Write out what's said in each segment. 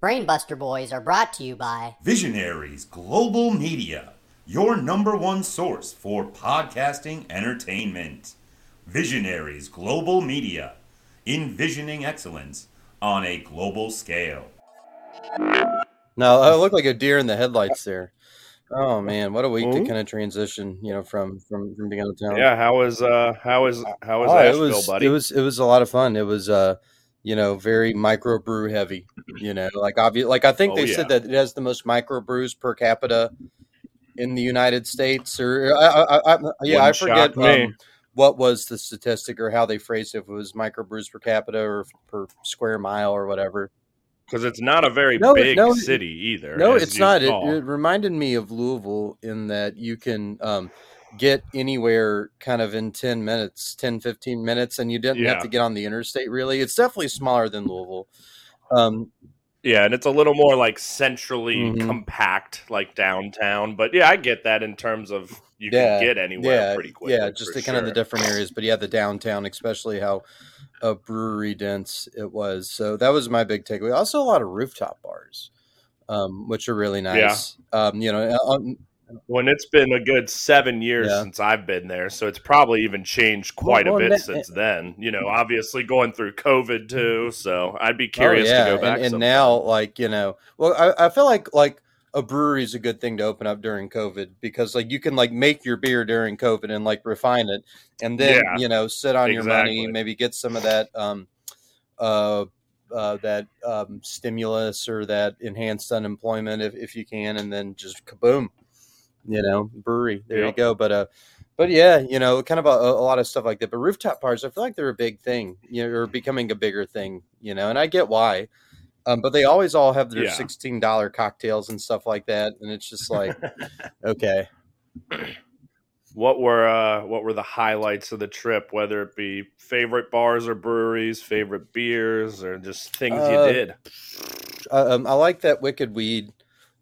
Brain Buster Boys are brought to you by Visionaries Global Media, your number one source for podcasting entertainment. Visionaries Global Media, envisioning excellence on a global scale. Now, I look like a deer in the headlights there. Oh man, what a week to Mhm. kind of transition, you know, from from from being out of town. Yeah, how was uh how was how was Oh, Asheville, it was buddy? it was it was a lot of fun. It was uh you know very microbrew heavy. You know, like obvious like I think Oh, they yeah. said that it has the most microbrews per capita in the United States. Or I, I, I, I- yeah, I Wouldn't shock forget um, what was the statistic or how they phrased it. If it was microbrews per capita or per square mile or whatever. Because it's not a very No, big no, city either. No, it's not. It, it reminded me of Louisville in that you can um, get anywhere kind of in 10 minutes, 10, 15 minutes, and you didn't have to get on the interstate really. It's definitely smaller than Louisville. Um, Yeah, and it's a little more like centrally Mhm. compact, like downtown. But yeah, I get that in terms of you Yeah, can get anywhere yeah, pretty quick. yeah, just the kind of the different areas. But yeah, the downtown, especially how uh, brewery dense it was. So that was my big takeaway. Also, a lot of rooftop bars, um, which are really nice. Um, you know, on, When it's been a good seven years Yeah. since I've been there, so it's probably even changed quite well, a bit since then. You know, obviously going through COVID too, so I'd be Oh, curious yeah. to go back. And, and now, like you know, well, I, I feel like like a brewery is a good thing to open up during COVID because like you can like make your beer during COVID and like refine it, and then Yeah, you know sit on your money, exactly. maybe get some of that um uh. Uh, that um, stimulus or that enhanced unemployment if, if you can and then just kaboom you know brewery there you go but uh but yeah you know kind of a, a lot of stuff like that but rooftop bars i feel like they're a big thing you know or becoming a bigger thing you know and i get why um, but they always all have their Yeah. sixteen dollar cocktails and stuff like that, and it's just like, okay, What were uh, what were the highlights of the trip? Whether it be favorite bars or breweries, favorite beers, or just things Uh, you did. Uh, um, I like that Wicked Weed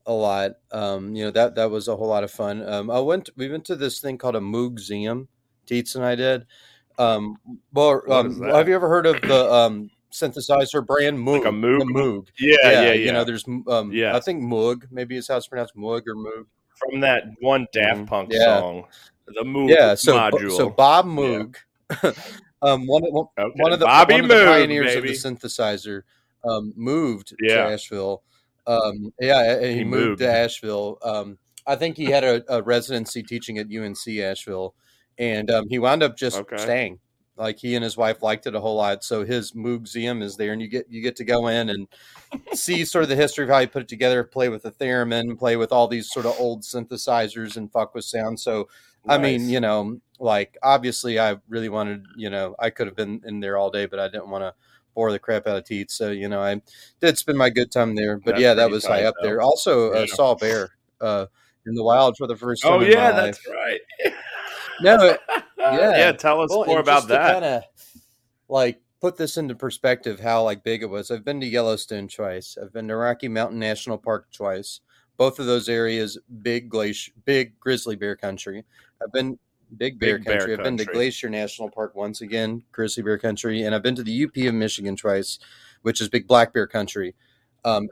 a lot. Um, you know that that was a whole lot of fun. Um, I went we went to this thing called a Moogseum. Dietz and I did. Um, well, um, have you ever heard of the um, synthesizer brand Moog? Like a Moog? The Moog. Yeah, yeah, yeah. You know, there's um, Yeah. I think Moog maybe is how it's pronounced, Moog or Moog. From that one Daft Mhm. Punk Yeah. song, the Moog yeah so module. so bob moog um one, one, Okay, one of the Bobby one of the Moog, pioneers baby. of the synthesizer um moved Yeah. to asheville um yeah he, He moved moved. to asheville um i think he had a, a residency teaching at unc asheville and um he wound up just Okay. staying like he and his wife liked it a whole lot so his museum is there and you get you get to go in and see sort of the history of how he put it together play with the theremin play with all these sort of old synthesizers and fuck with sound so I mean, you know, like obviously I really wanted, you know, I could have been in there all day, but I didn't want to bore the crap out of teeth. So, you know, I did spend my good time there. But That's yeah, that was tight, high up though. there. Also, uh, saw a bear uh, in the wild for the first time. Oh in yeah, my that's life. right. No, it- yeah, Yeah. Tell us well, more about just to that. Kind of like put this into perspective, how like big it was. I've been to Yellowstone twice. I've been to Rocky Mountain National Park twice. Both of those areas, big glacier, big grizzly bear country. I've been big bear Big bear country. I've been to. Glacier National Park once again, grizzly bear country, and I've been to the UP of Michigan twice, which is big black bear country. Um,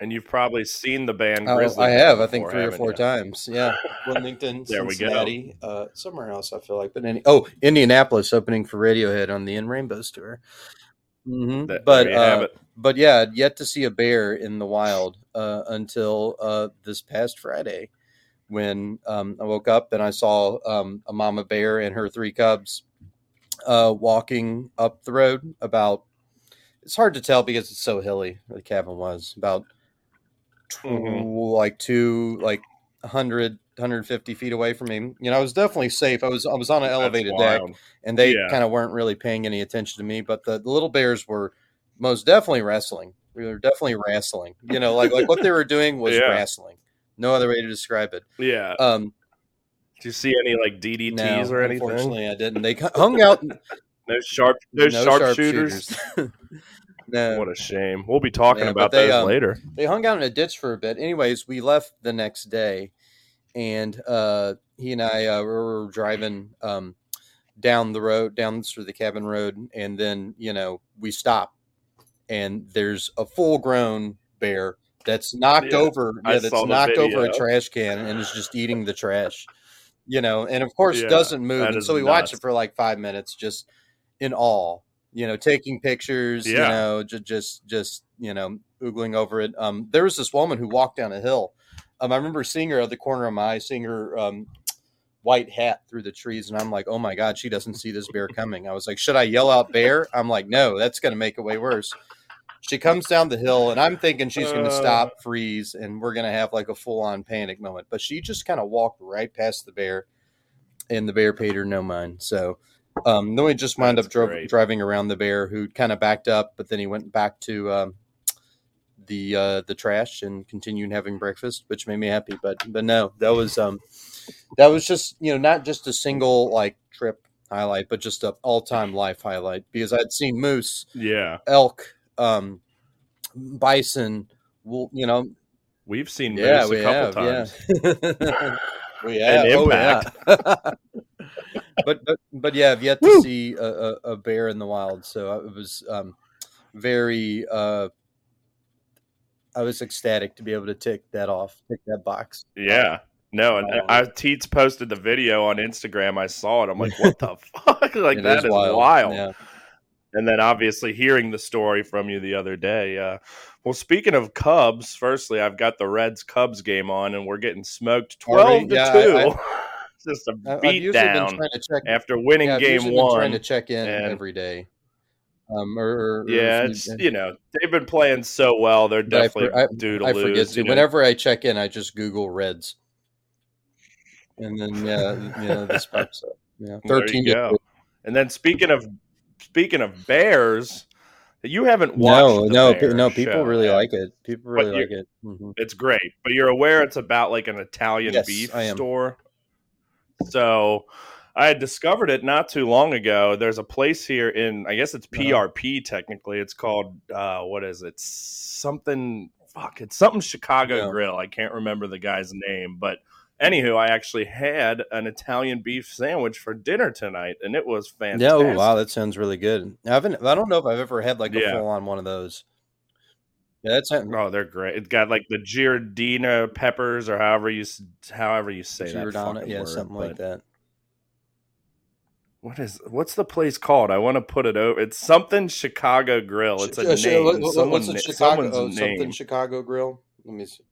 and you've probably seen the band Oh, Grizzly. I Bear have, I think three or four you? times. Yeah, Wilmington, There. Cincinnati, uh, somewhere else. I feel like, but any, oh, Indianapolis opening for Radiohead on the In Rainbows tour. hmm That- But there you have uh, but yeah, yet to see a bear in the wild uh, until uh, this past Friday, when um, I woke up and I saw um, a mama bear and her three cubs uh, walking up the road. About it's hard to tell because it's so hilly. where The cabin was about tw- Mhm. like two like 100 150 feet away from me you know i was definitely safe i was i was on an elevated deck and they Yeah. kind of weren't really paying any attention to me but the, the little bears were most definitely wrestling we were definitely wrestling you know like like what they were doing was Yeah. wrestling no other way to describe it Yeah. um Do you see any like DDTs no, or anything? unfortunately i didn't they hung out No sharp, no, sharpshooters. no What a shame. We'll be talking Yeah, about they, those um, later. they hung out in a ditch for a bit. Anyways, we left the next day, and uh, he and I uh, were driving um, down the road, down through the cabin road, and then you know we stop, and there's a full-grown bear that's knocked Yeah, over yeah, that's knocked over a trash can and is just eating the trash. You know, and of course Yeah, doesn't move. And so we watched nuts. it for like five minutes just in awe. You know, taking pictures, you know, just just just, you know, oogling over it. Um there was this woman who walked down a hill. Um I remember seeing her at the corner of my eye, seeing her um white hat through the trees and I'm like, "Oh my god, she doesn't see this bear coming." I was like, "Should I yell out bear?" I'm like, "No, that's going to make it way worse." She comes down the hill and I'm thinking she's going to Uh. stop, freeze and we're going to have like a full-on panic moment, but she just kind of walked right past the bear and the bear paid her no mind. So um then we just wound That's up dro- driving around the bear who kind of backed up, but then he went back to um the uh the trash and continued having breakfast, which made me happy. But but no, that was um that was just you know not just a single like trip highlight, but just a all time life highlight because I'd seen moose, Yeah, elk, um, bison, wool, you know, we've seen yeah, moose we a couple have, times. yeah. we have, And oh, yeah. impact. but but but yeah, I've yet to Woo! see a, a, a bear in the wild, so it was um, very. Uh, I was ecstatic to be able to tick that off, tick that box. Yeah. No, and Um, I Teets posted the video on Instagram. I saw it. I'm like, what the fuck? like It that is wild. Yeah. And then obviously hearing the story from you the other day. Uh, well, speaking of Cubs, firstly, I've got the Reds Cubs game on, and we're getting smoked twelve to Yeah, two. I- Just a I- beat down trying to check. after winning yeah, I've game one. trying to check in and- every day. Um, or, or- yeah, if it's you- you know they've been playing so well. They're I definitely I- due to I lose. forget. Whenever I check in, I just Google Reds, and then yeah, you know this pops up. Yeah, thirteen. you. And then speaking of speaking of Bears, you haven't watched. No, no, pe- no. People show, really like it. People really like it. hmm It's great, but you're aware it's about like an Italian Yes, beef store. So I had discovered it not too long ago. There's a place here in, I guess it's Uh-huh. PRP technically. It's called uh, what is it? Something. Fuck, it's something Chicago Yeah. Grill. I can't remember the guy's name, but anywho, I actually had an Italian beef sandwich for dinner tonight, and it was fantastic. Yeah. Oh, wow, that sounds really good. I haven't. I don't know if I've ever had like a Yeah. full on one of those. Yeah, that's Oh, they're great. It's got like the Giardina peppers, or however you however you say that. Giordano. fucking Yeah, word, something like that. What is what's the place called? I want to put it over. It's something Chicago Grill. It's a uh, Ch- ch- uh, name. what- what- what's a Chicago? Oh, name. something Chicago Grill. Let me see.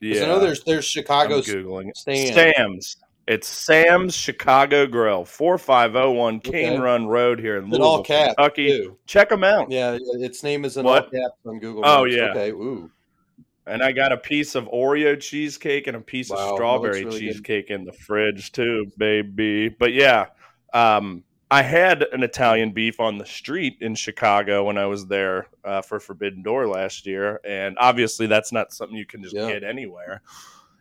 Yeah, I know there's there's I'm Chicago googling it. Sam's. It's Sam's Chicago Grill, four five zero one Cane Okay. Run Road here in in all Louisville, caps Kentucky. too. Check them out. Yeah, yeah, its name is in What? all caps on Google. Oh, yeah. Okay. Ooh. And I got a piece of Oreo cheesecake and a piece Wow, of strawberry really good. cheesecake in the fridge too, baby. But yeah, um, I had an Italian beef on the street in Chicago when I was there uh, for Forbidden Door last year, and obviously that's not something you can just Yeah. get anywhere.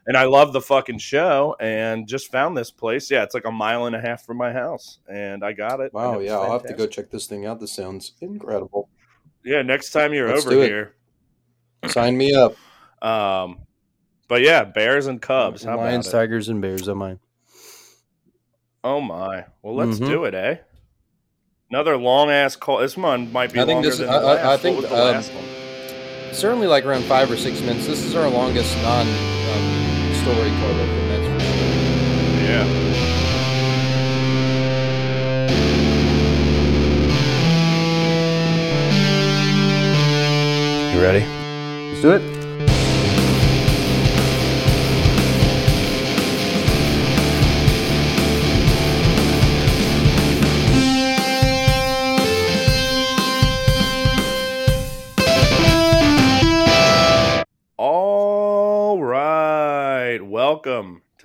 And I love the fucking show, and just found this place. Yeah, it's like a mile and a half from my house, and I got it. Wow. it Yeah, I'll have to go check this thing out. This sounds incredible. Yeah, next time you're Let's over here. Sign me up. Um, but yeah, Bears and Cubs. How Lions? Tigers, and Bears. Am I? Oh my! Well, let's Mhm. do it, eh? Another long ass call. This one might be I think longer this- than I- the last. I What think, was the um, last one? Certainly, like around five or six minutes. This is our longest non-story quote open. That's for sure. Yeah. You ready? Let's do it.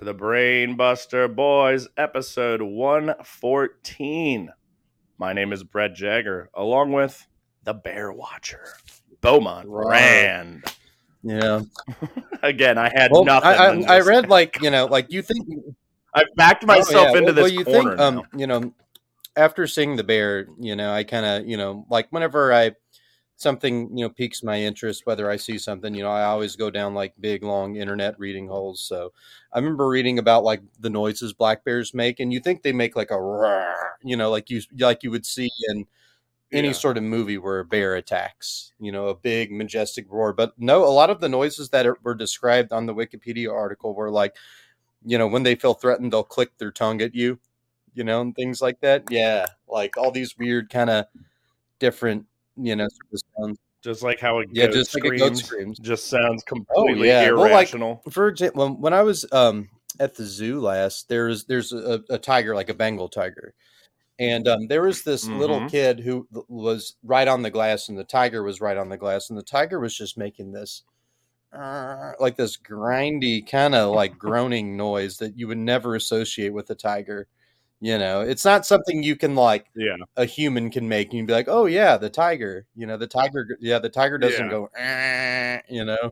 To the Brain Buster Boys, episode 114. My name is Brett Jagger, along with the Bear Watcher, Beaumont Right. Rand. Yeah. Again, I had Well, nothing. I, I, I read like you know, like you think I backed Oh, myself yeah. into Well, this well, you corner. think, um, you know, after seeing the bear, you know, I kind of, you know, like whenever I something, you know, piques my interest, whether I see something, you know, I always go down like big long internet reading holes. So I remember reading about like the noises black bears make, and you think they make like a, roar, you know, like you like you would see in any Yeah. sort of movie where a bear attacks, you know, a big majestic roar. But no, a lot of the noises that are, were described on the Wikipedia article were like, you know, when they feel threatened, they'll click their tongue at you, you know, and things like that. Yeah, like all these weird kind of different, you know, sort of sounds. Just like how a Yeah, goat just like a screams, goat screams. just sounds completely oh, yeah. Well, like- For example, when, when I was um, at the zoo last, there's there's a, a tiger, like a Bengal tiger, and um, there was this little Mhm. kid who was right on the glass, and the tiger was right on the glass, and the tiger was just making this uh, like this grindy kind of like groaning noise that you would never associate with a tiger. You know, it's not something you can like yeah, a human can make. and You'd be like, oh yeah, the tiger. You know, the tiger. Yeah, the tiger doesn't Yeah. go. "Eh," you know,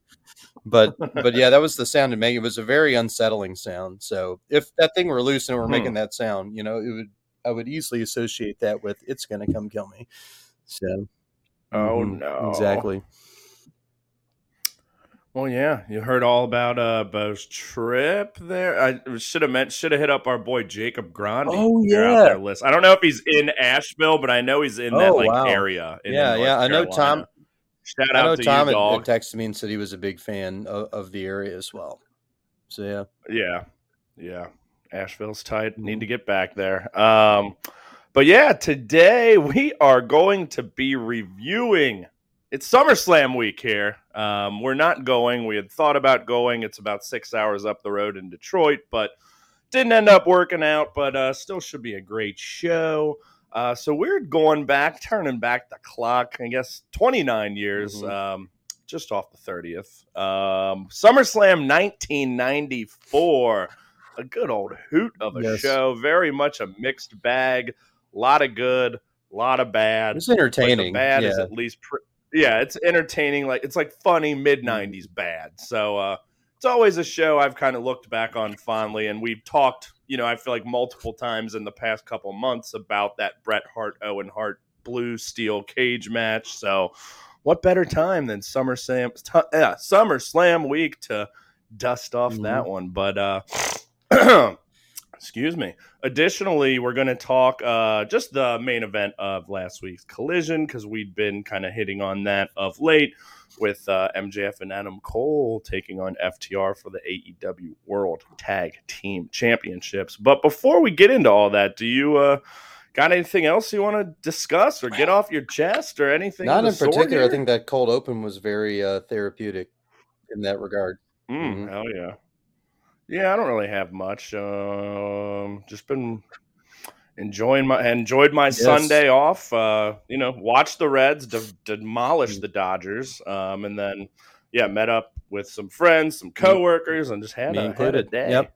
but but yeah, that was the sound it made. It was a very unsettling sound. So if that thing were loose and were Hmm. making that sound, you know, it would. I would easily associate that with it's going to come kill me. So. Oh, mhm, no. Exactly. Well, yeah, you heard all about uh Bo's trip there. I should have meant should have hit up our boy Jacob Grandi. Oh, yeah. list. I don't know if he's in Asheville, but I know he's in that Oh, like wow. area. in Yeah, yeah, I know Tom- Carolina. Shout I out know to Tom you, had, had texted me and said he was a big fan of, of the area as well. So yeah. Yeah. Yeah. Asheville's tight. Need to get back there. Um, but yeah, today we are going to be reviewing. It's SummerSlam week here. Um, we're not going. We had thought about going. It's about six hours up the road in Detroit, but didn't end up working out. But uh, still should be a great show. Uh, so we're going back, turning back the clock. I guess 29 years. Mhm. Um, just off the 30th. Um, SummerSlam 1994. A good old hoot of a Yes. show. Very much a mixed bag. A lot of good, a lot of bad. It's entertaining. bad is at least, yeah, it's entertaining. Like it's like funny mid '90s bad. So uh, it's always a show I've kind of looked back on fondly, and we've talked. You know, I feel like multiple times in the past couple months about that Bret Hart Owen Hart blue steel cage match. So, what better time than SummerSlam? T- yeah, SummerSlam week to dust off Mhm. that one. But uh, excuse me. Additionally, we're going to talk uh, just the main event of last week's Collision because we'd been kind of hitting on that of late with uh, MJF and Adam Cole taking on FTR for the AEW World Tag Team Championships. But before we get into all that, do you uh, got anything else you want to discuss or get off your chest or anything? Not in sort particular. I think that cold open was very uh, therapeutic in that regard. Mm, Mhm. Hell yeah. Yeah, I don't really have much. Um, just been enjoying my enjoyed my Sunday off. Uh, you know, watched the Reds de- demolish Mm. the Dodgers, um, and then yeah, met up with some friends, some coworkers, and just had Me a, had a day. Yep.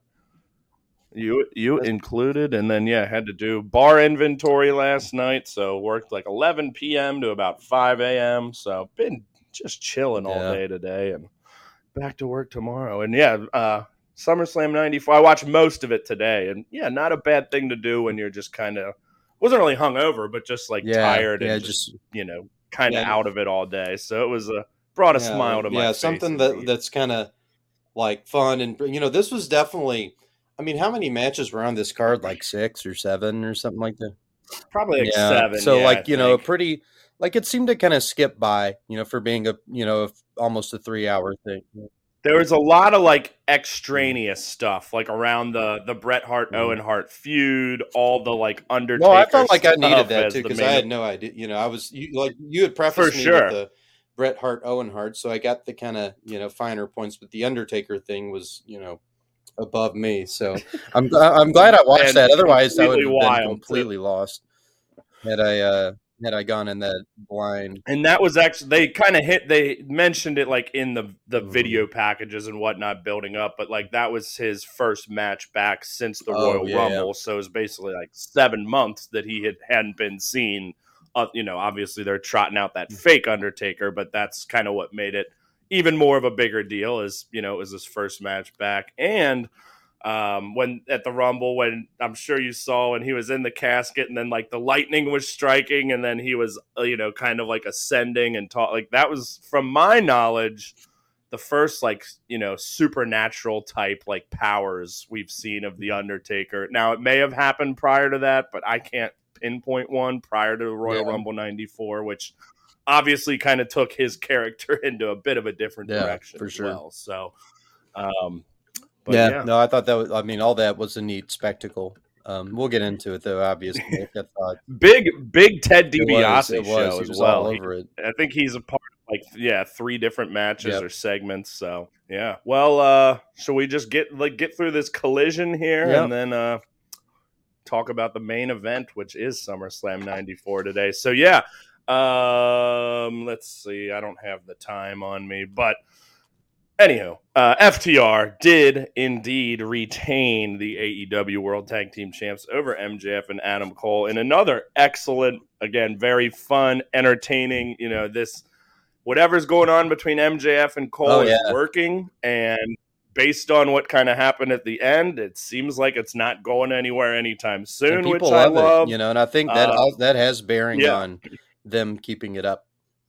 You you Yes. included, and then yeah, had to do bar inventory last night, so worked like 11 p.m. to about 5 a.m. So been just chilling all Yeah. day today, and back to work tomorrow. And yeah, uh, SummerSlam '94. I watched most of it today, and yeah, not a bad thing to do when you're just kind of wasn't really hungover, but just like Yeah, tired yeah, and just, just- you know kind of Yeah. out of it all day. So it was a brought a yeah, smile to my yeah, something that indeed. that's kind of like fun and you know this was definitely. I mean, how many matches were on this card? Like six or seven or something like that. probably like yeah. seven. So yeah, like I you know, a pretty like it seemed to kind of skip by. You know, for being a you know almost a three hour thing. There was a lot of like extraneous stuff, like around the the Bret Hart Mhm. Owen Hart feud, all the like Undertaker. No, I felt like I needed that too because I had no idea. You know, I was you, like you had prefaced For me sure. with the Bret Hart Owen Hart, so I got the kind of you know finer points. But the Undertaker thing was you know above me, so I'm I'm glad I watched And that. Otherwise, I would have completely been wild, too. completely lost had I uh had I gone in that blind. and that was actually they kind of hit they mentioned it like in the the Mhm. video packages and whatnot building up but like that was his first match back since the Oh, royal yeah, rumble so it was basically like seven months that he had hadn't been seen uh, you know obviously they're trotting out that fake undertaker but that's kind of what made it even more of a bigger deal is you know it was his first match back and um, when at the Rumble, when I'm sure you saw when he was in the casket, and then like the lightning was striking, and then he was, uh, you know, kind of like ascending and talk like that was, from my knowledge, the first like you know supernatural type like powers we've seen of the Undertaker. Now it may have happened prior to that, but I can't pinpoint one prior to the Royal Yeah. Rumble 94, which obviously kind of took his character into a bit of a different Yeah, direction for as sure. well. So, um, yeah, yeah. no, I thought that was. I mean, all that was a neat spectacle. Um, we'll get into it though. Obviously, big, big Ted it was. DiBiase It was. show He as was well. all He- over it. I think he's a part of like yeah, three different matches Yep. or segments. So yeah. Well, uh shall we just get like get through this collision here Yep. and then uh talk about the main event, which is SummerSlam ninety four today. So yeah. Um let's see. I don't have the time on me, but Anywho, uh, FTR did indeed retain the AEW World Tag Team Champs over MJF and Adam Cole in another excellent, again, very fun, entertaining. You know, this whatever's going on between MJF and Cole Oh, is working, and based on what kind of happened at the end, it seems like it's not going anywhere anytime soon, And which people I love love. it, you know, and I think that Uh, that has bearing yeah. on them keeping it up.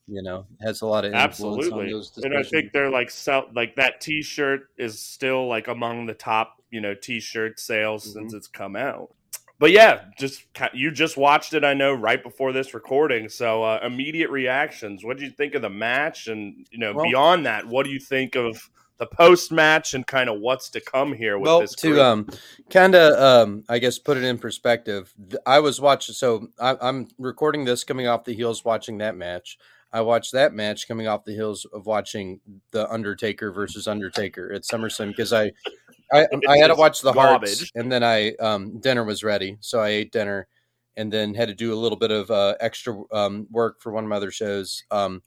You know, has a lot of Absolutely, on those and I think they're like sell like that T-shirt is still like among the top you know T-shirt sales since Mm-hmm. it's come out. But yeah, just you just watched it, I know, right before this recording. So uh, immediate reactions. What do you think of the match? And you know, Well- beyond that, what do you think of the post match and kind of what's to come here with well this? to um kind of um i guess put it in perspective i was watching so I, i'm recording this coming off the heels watching that match i watched that match coming off the heels of watching the undertaker versus undertaker at summerslam because i I, I had to watch the hearts and then i um dinner was ready so i ate dinner and then had to do a little bit of uh, extra um, work for one of my other shows um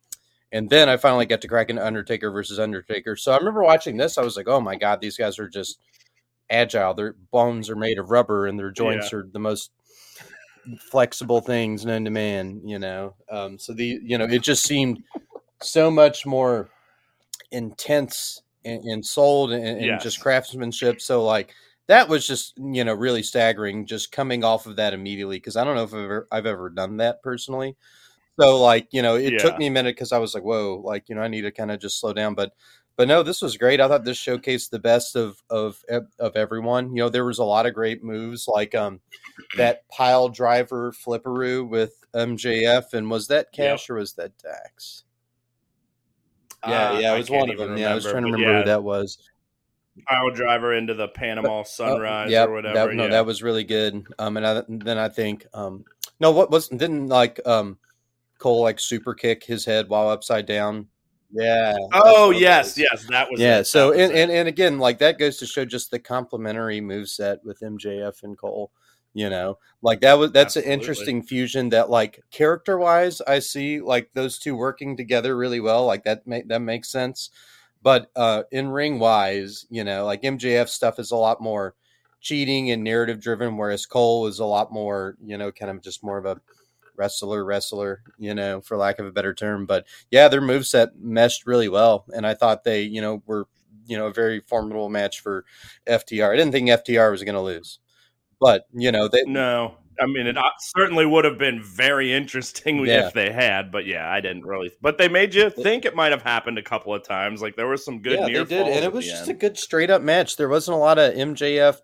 and then I finally got to crack into Undertaker versus Undertaker. So I remember watching this. I was like, "Oh my god, these guys are just agile. Their bones are made of rubber, and their joints are the most flexible things known to man." You know, um, so the you know it just seemed so much more intense and, and sold and, and Yes. just craftsmanship. So like that was just you know really staggering. Just coming off of that immediately because I don't know if I've ever, I've ever done that personally. So like you know, it Yeah. took me a minute because I was like, whoa, like you know, I need to kind of just slow down. But but no, this was great. I thought this showcased the best of of of everyone. You know, there was a lot of great moves like um that pile driver flipperoo with MJF, and was that Yep. Cash or was that Dax? Yeah, Uh, yeah, it was one of them. Yeah, I was trying to remember yeah, who that was. Pile driver into the Panama Sunrise Yep, or whatever. That, no, yeah. that was really good. Um, and I, then I think um, no, what was didn't like um Cole like super kick his head while upside down. Yeah. oh yes, yes, that was yeah. it, So was and, it. and and again, like that goes to show just the complementary move set with MJF and Cole. You know, like that was that's Absolutely. an interesting fusion that like character wise, I see like those two working together really well. Like that make that makes sense. But uh in ring wise, you know, like MJF stuff is a lot more cheating and narrative driven, whereas Cole is a lot more, you know, kind of just more of a wrestler wrestler, you know, for lack of a better term. But yeah, their moveset meshed really well. And I thought they, you know, were, you know, a very formidable match for FTR. I didn't think FTR was gonna lose. But, you know, they No, I mean it uh, certainly would have been very interesting Yeah. if they had, but yeah, I didn't really. But they made you think it might have happened a couple of times. Like there was some good yeah, they did, and it was just end. a good straight up match. There wasn't a lot of MJF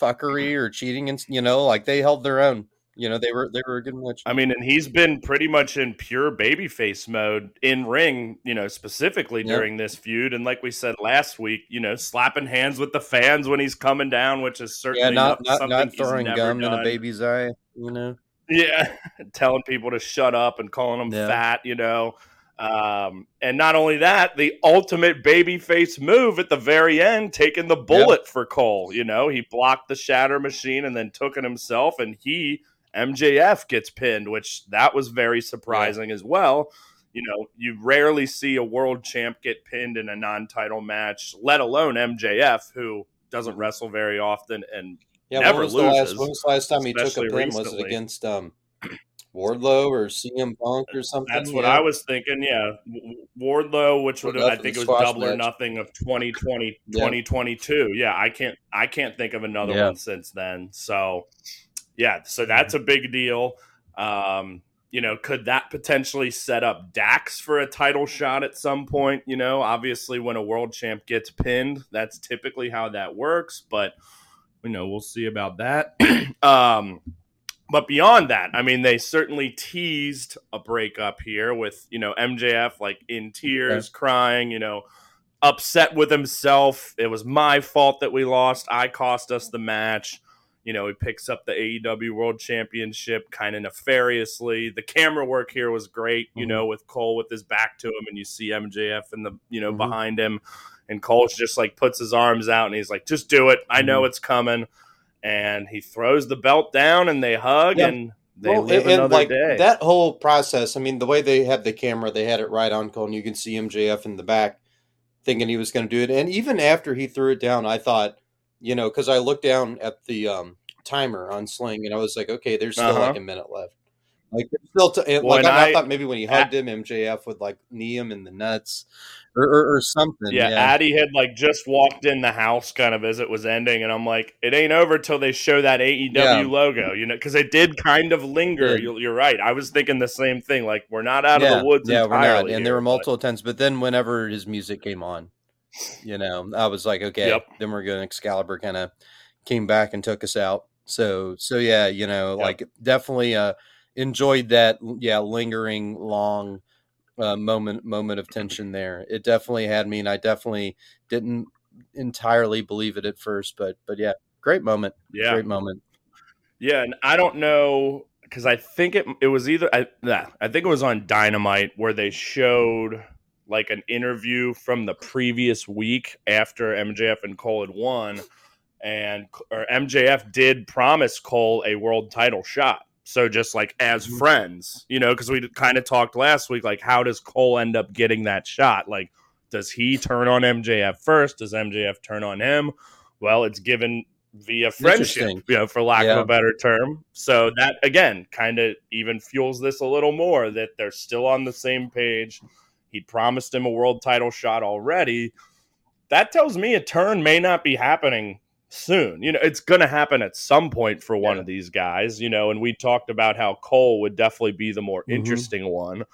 fuckery or cheating, and you know, like they held their own. You know, they were they were a good match. I mean, and he's been pretty much in pure babyface mode in ring, you know, specifically Yeah. during this feud. And like we said last week, you know, slapping hands with the fans when he's coming down, which is certainly yeah, not not, not, something not he's throwing gum in a baby's eye. You know, Yeah, telling people to shut up and calling them Yeah. fat, you know. Um, and not only that, the ultimate babyface move at the very end, taking the bullet for Cole. You know, he blocked the shatter machine and then took it himself, and he MJF gets pinned, which that was very surprising as well. You know, you rarely see a world champ get pinned in a non-title match, let alone MJF, who doesn't wrestle very often and yeah. Never when was the last? When was the last time he took a especially pin? Was it against um Wardlow or CM Punk or something? That's what Yeah. I was thinking. Yeah, Wardlow, which would have, I think it was squash double or nothing of 2020, Yeah. 2022. Yeah, I can't, I can't think of another Yeah. one since then. So, yeah, so that's a big deal. Um, you know, could that potentially set up Dax for a title shot at some point? You know, obviously, when a world champ gets pinned, that's typically how that works. But you know, we'll see about that. um, but beyond that, I mean, they certainly teased a breakup here with you know MJF like in tears, crying, you know, upset with himself. It was my fault that we lost. I cost us the match. You know, he picks up the AEW World Championship kind of nefariously. The camera work here was great, you Mhm. know, with Cole with his back to him, and you see MJF in the, you know, Mhm. behind him. And Cole's just like puts his arms out and he's like, just do it. I know it's coming. And he throws the belt down and they hug and they Well, live and, another like day. that whole process. I mean, the way they had the camera, they had it right on Cole, and you can see MJF in the back, thinking he was going to do it. And even after he threw it down, I thought, you know, because I looked down at the um, timer on Sling, and I was like, okay, there's still Uh-huh. like a minute left. Like still, t- like I, I thought maybe when he hugged him, MJF would like knee him in the nuts or or, or something. yeah, Addy had like just walked in the house kind of as it was ending, and I'm like, it ain't over till they show that AEW Yeah. logo, you know, because it did kind of linger. did. You're, you're right. I was thinking the same thing. Like we're not out yeah, of the woods yeah, we're entirely. And there here, were but- multiple times, but then whenever his music came on, you know, I was like, okay, Yep. then we're going. Excalibur kind of came back and took us out. So, so yeah, you know, Yep. like definitely uh enjoyed that. Yeah, lingering long uh, moment moment of tension there. It definitely had me, and I definitely didn't entirely believe it at first, but but yeah, great moment, yeah, great moment. Yeah, and I don't know because I think it it was either I nah, I think it was on Dynamite where they showed like an interview from the previous week after MJF and Cole had won, and or MJF did promise Cole a world title shot. So just like as Mhm. friends, you know, because we kind of talked last week, like how does Cole end up getting that shot? Like, does he turn on MJF first? Does MJF turn on him? Well, it's given via friendship, you know, for lack of a better term. So that again kind of even fuels this a little more that they're still on the same page. He promised him a world title shot already. That tells me a turn may not be happening soon. You know, it's going to happen at some point for one Yeah. of these guys, you know, and we talked about how Cole would definitely be the more Mhm. interesting one.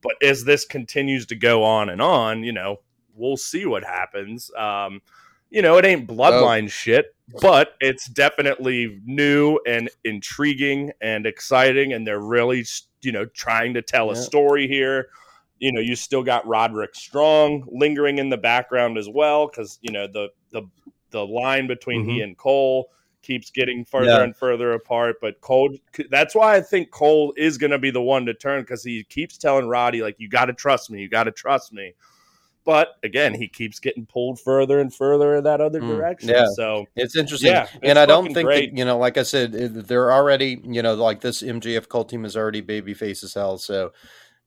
But as this continues to go on and on, you know, we'll see what happens. Um, you know, it ain't bloodline shit, but it's definitely new and intriguing and exciting. And they're really, you know, trying to tell a story here. You know, you still got Roderick Strong lingering in the background as well, because you know the the the line between he and Cole keeps getting further Yeah. and further apart. But Cole, that's why I think Cole is going to be the one to turn because he keeps telling Roddy like, "You got to trust me. You got to trust me." But again, he keeps getting pulled further and further in that other Mm, direction. yeah. So It's interesting, Yeah, it's and I don't think great. that you know, like I said, they're already you know like this MJF cult team is already babyface as hell, so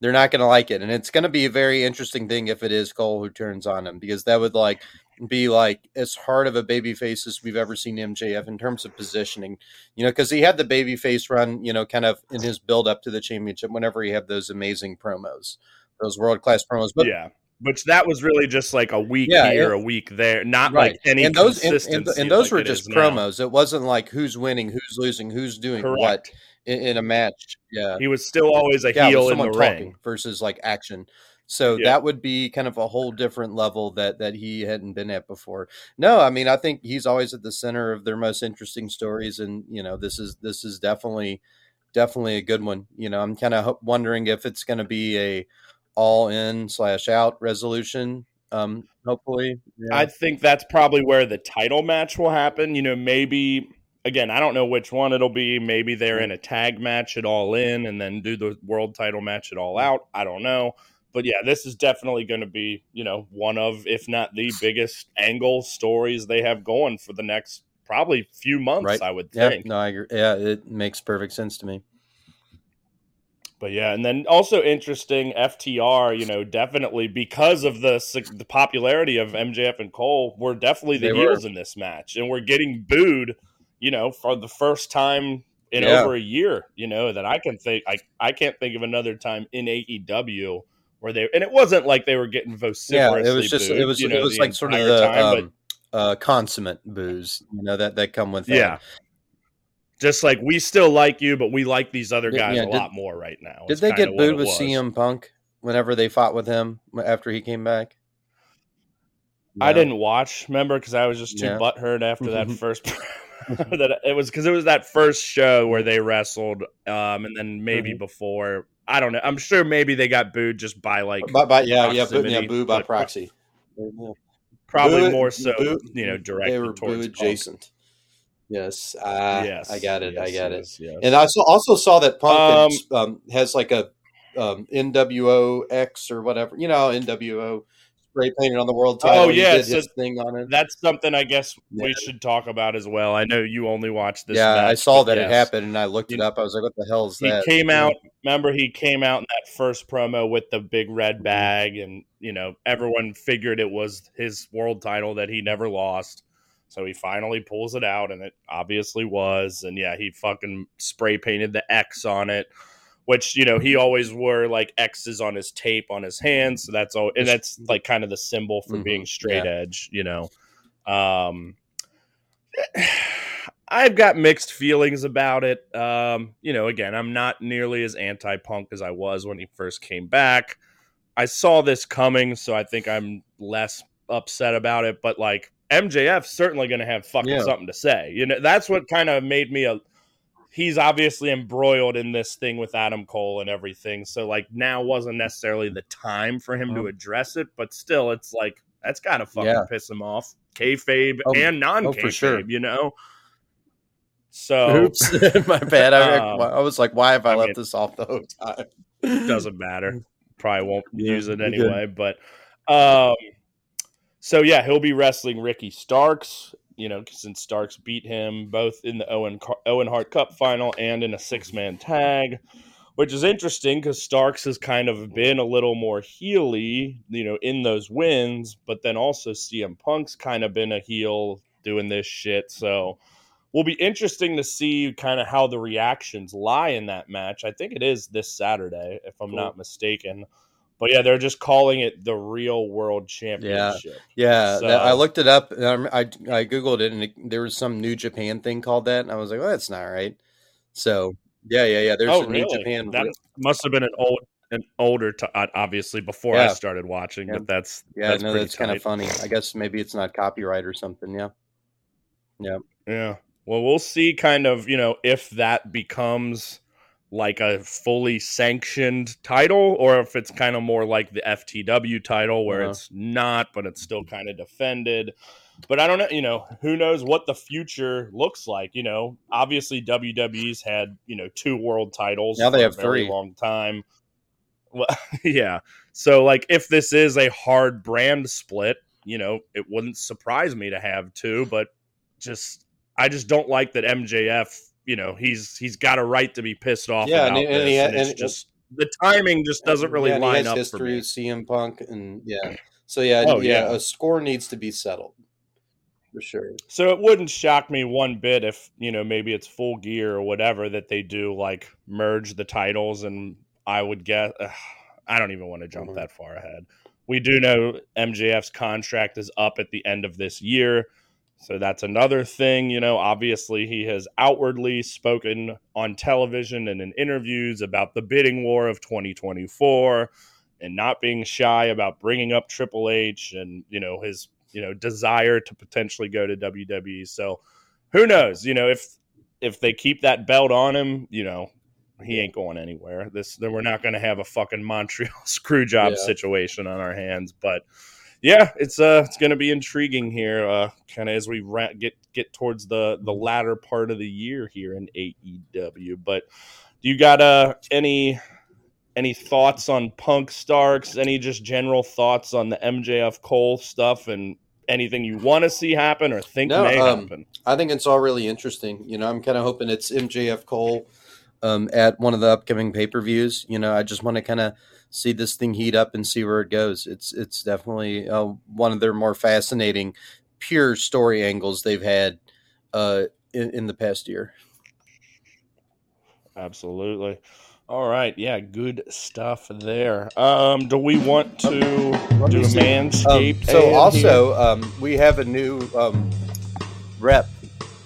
they're not going to like it, and it's going to be a very interesting thing if it is Cole who turns on him because that would like be like as hard of a babyface as we've ever seen MJF in terms of positioning, you know, because he had the babyface run, you know, kind of in his build up to the championship whenever he had those amazing promos, those world class promos, but yeah, which that was really just like a week Yeah, here, it- a week there, not right like any and those consistency. and, and those like were just is now. promos it wasn't like who's winning who's losing who's doing what Correct. In, in a match yeah He was still always a yeah heel in the ring. versus like action so Yeah. that would be kind of a whole different level that that he hadn't been at before no i mean i think he's always at the center of their most interesting stories and you know this is this is definitely definitely a good one you know i'm kind of wondering if it's going to be a all in slash out resolution um hopefully yeah. I think that's probably where the title match will happen. You know, maybe again, I don't know which one it'll be. Maybe they're in a tag match at All In and then do the world title match at All Out. I don't know. But yeah, this is definitely going to be, you know, one of, if not the biggest angle stories they have going for the next probably few months, Right. I would think. no, I agree. Yeah, it makes perfect sense to me. But yeah, and then also interesting FTR, you know, definitely because of the the popularity of MJF and Cole, we're definitely the They were. heels in this match, and we're getting booed, you know, for the first time in Yeah. over a year. You know that I can think I I can't think of another time in AEW where they and it wasn't like they were getting Yeah, it was just booed, it was you it was like sort of the time, but um, uh, consummate booze, you know that that come with that. yeah. Just like we still like you, but we like these other guys yeah, a lot more right now. Did they get booed with was. CM Punk whenever they fought with him after he came back? I didn't watch, remember, because I was just too Yeah. butthurt after that first that it was because it was that first show where they wrestled, um, and then maybe Mhm. before I don't know. I'm sure maybe they got booed just by like By, by, yeah, yeah, boo, yeah, boo by but- proxy. probably Boo- more so, boo- you know, directed They were towards boo adjacent. Yes, uh, yes, I got it. I yes, got it. yes. And I also, also saw that Punk Um, um, has like a um, NWO X or whatever. You know, NWO spray painted on the world oh, title. Oh, yeah, so thing on it. That's something I guess we should talk about as well. I know you only watched this. yeah, I saw that it happened, and I looked it up. I was like, "What the hell is He that?" He came out. Remember, he came out in that first promo with the big red mm-hmm. bag, and you know everyone figured it was his world title that he never lost. So he finally pulls it out, and it obviously was. And yeah, he fucking spray painted the X on it, which you know he always wore like X's on his tape on his hands. So that's all, and that's like kind of the symbol for Mhm, being straight yeah. edge, you know. Um, I've got mixed feelings about it. Um, you know, again, I'm not nearly as anti punk as I was when he first came back. I saw this coming, so I think I'm less upset about it. But like MJF's certainly going to have fucking Yeah. something to say. You know, that's what kind of made me a. He's obviously embroiled in this thing with Adam Cole and everything. So like now wasn't necessarily the time for him to Mhm. address it, but still, it's like that's gotta fucking Yeah. piss him off. Kayfabe Oh, and non oh, kayfabe, for sure. you know. So Oops, my bad. I, Um, I was like, "Why have I, I left mean- this off the whole time?" doesn't matter. Probably won't use it anyway. But um, so yeah, he'll be wrestling Ricky Starks. You know, since Starks beat him both in the Owen Owen Hart Cup final and in a six man tag, which is interesting because Starks has kind of been a little more heely, you know, in those wins. But then also CM Punk's kind of been a heel doing this shit. So will be interesting to see kind of how the reactions lie in that match. I think it is this Saturday, if I'm Cool. not mistaken. But yeah, they're just calling it the Real World Championship. Yeah, So- that- I looked it up. And I, I I googled it, and it, there was some New Japan thing called that, and I was like, "Oh, that's not right." So yeah, yeah, yeah. There's oh, a really? New Japan. That must have been an old, an older, t- obviously before I started watching. Yeah. But that's yeah, that's no, that's kind of funny. I guess maybe it's not copyright or something. Yeah, yeah, Yeah. Well, we'll see kind of, you know, if that becomes like a fully sanctioned title or if it's kind of more like the FTW title where Uh-huh. it's not, but it's still kind of defended. But I don't know, you know, who knows what the future looks like, you know. Obviously WWE's had, you know, two world titles Now they for have a very three. long time. Well, yeah. So like if this is a hard brand split, you know, it wouldn't surprise me to have two, but just I just don't like that MJF. You know, he's he's got a right to be pissed off. Yeah, about and- and he- and just the timing just doesn't really yeah, line up history for me. CM Punk, and yeah. So yeah, Oh, yeah, yeah. a score needs to be settled for sure. So it wouldn't shock me one bit if you know maybe it's full gear or whatever that they do like merge the titles, and I would guess I don't even want to jump Mhm. that far ahead. We do know MJF's contract is up at the end of this year. So that's another thing, you know. Obviously, he has outwardly spoken on television and in interviews about the bidding war of 2024 and not being shy about bringing up Triple H and, you know, his, you know, desire to potentially go to WWE. So who knows, you know, if if they keep that belt on him, you know, he ain't going anywhere. This then we're not going to have a fucking Montreal screw job Yeah. situation on our hands, but yeah, it's uh it's going to be intriguing here uh kind of as we ra- get get towards the the latter part of the year here in AEW. But do you got uh any any thoughts on Punk Starks? Any just general thoughts on the MJF Cole stuff and anything you want to see happen or think No, may um, happen? I think it's all really interesting. You know, I'm kind of hoping it's MJF Cole um, at one of the upcoming pay per views. You know, I just want to kind of see this thing heat up and see where it goes. It's it's definitely uh, one of their more fascinating, pure story angles they've had uh, in, in the past year. Absolutely. All right, yeah, good stuff there. Um, do we want to do see. manscaped? Um, so also um, we have a new um, rep,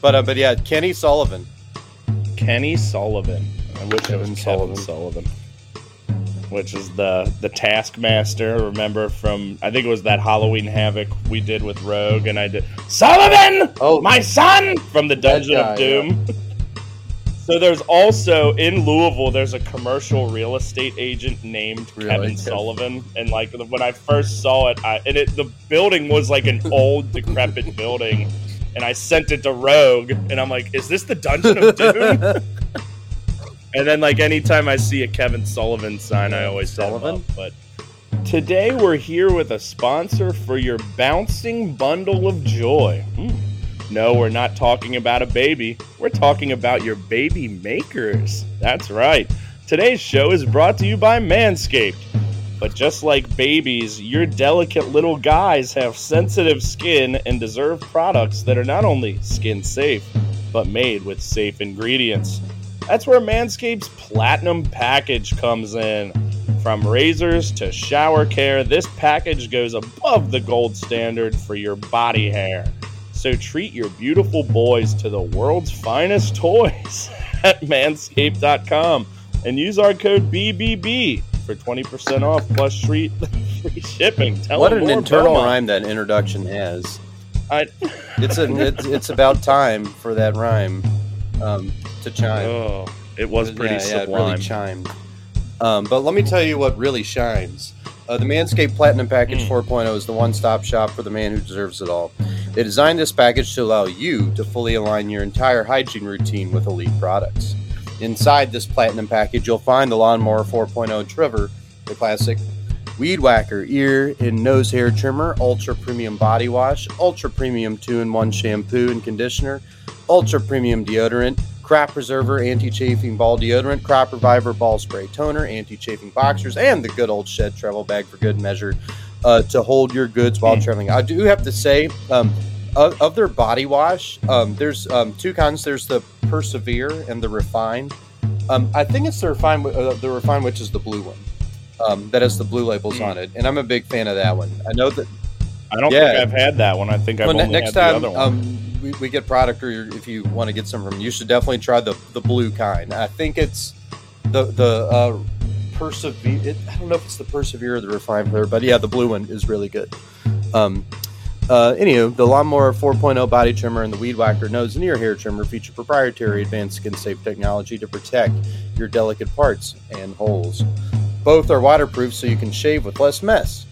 but uh, but yeah, Kenny Sullivan. Kenny Sullivan. I wish it was Kevin Sullivan. Sullivan. Which is the the Taskmaster. Remember from I think it was that Halloween Havoc we did with Rogue, and I did Sullivan, Oh, my son, from the Dungeon guy, of Doom. So there's also in Louisville, there's a commercial real estate agent named Really? Kevin Sullivan, and like when I first saw it, I, and it the building was like an old decrepit building, and I sent it to Rogue, and I'm like, is this the Dungeon of Doom? And then, like, anytime I see a Kevin Sullivan sign, I always Sullivan? Sullivan. But today we're here with a sponsor for your bouncing bundle of joy. Hmm. No, we're not talking about a baby. We're talking about your baby makers. That's right. Today's show is brought to you by Manscaped. But just like babies, your delicate little guys have sensitive skin and deserve products that are not only skin safe, but made with safe ingredients. That's where Manscaped's Platinum Package comes in. From razors to shower care, this package goes above the gold standard for your body hair. So treat your beautiful boys to the world's finest toys at manscaped.com and use our code BBB for 20% off plus free, free shipping. Tell what an internal Belmont. rhyme that introduction has. I, It's a it's, it's about time for that rhyme um, to chime. oh, it was pretty yeah, yeah, it sublime. really chimed. Um, but let me tell you what really shines. Uh, the Manscaped Platinum Package Mm. 4.0 is the one-stop shop for the man who deserves it all. They designed this package to allow you to fully align your entire hygiene routine with elite products. Inside this Platinum package, you'll find the Lawnmower 4.0 trimmer, the classic Weed Whacker ear and nose hair trimmer, ultra premium body wash, ultra premium two-in-one shampoo and conditioner, ultra premium deodorant, crop preserver, anti-chafing ball deodorant, crop reviver ball spray toner, anti-chafing boxers, and the good old shed travel bag for good measure uh, to hold your goods while Mm. traveling. I do have to say, um, of, of their body wash, um, there's um, two kinds. There's the Persevere and the Refine. Um, I think it's the Refine, uh, the Refine, which is the blue one. Um, that has the blue labels on it, and I'm a big fan of that one. I know that I don't Yeah. think I've had that one. I think I've well, only next had the time other one. um, we, we get product, or if you want to get some from, you should definitely try the the blue kind. I think it's the the uh, persevere. It, I don't know if it's the persevere or the refined flavor, but yeah, the blue one is really good. Um, uh, anywho, the Lawnmower 4.0 body trimmer and the Weed Whacker nose and ear hair trimmer feature proprietary advanced skin safe technology to protect your delicate parts and holes. Both are waterproof so you can shave with less mess.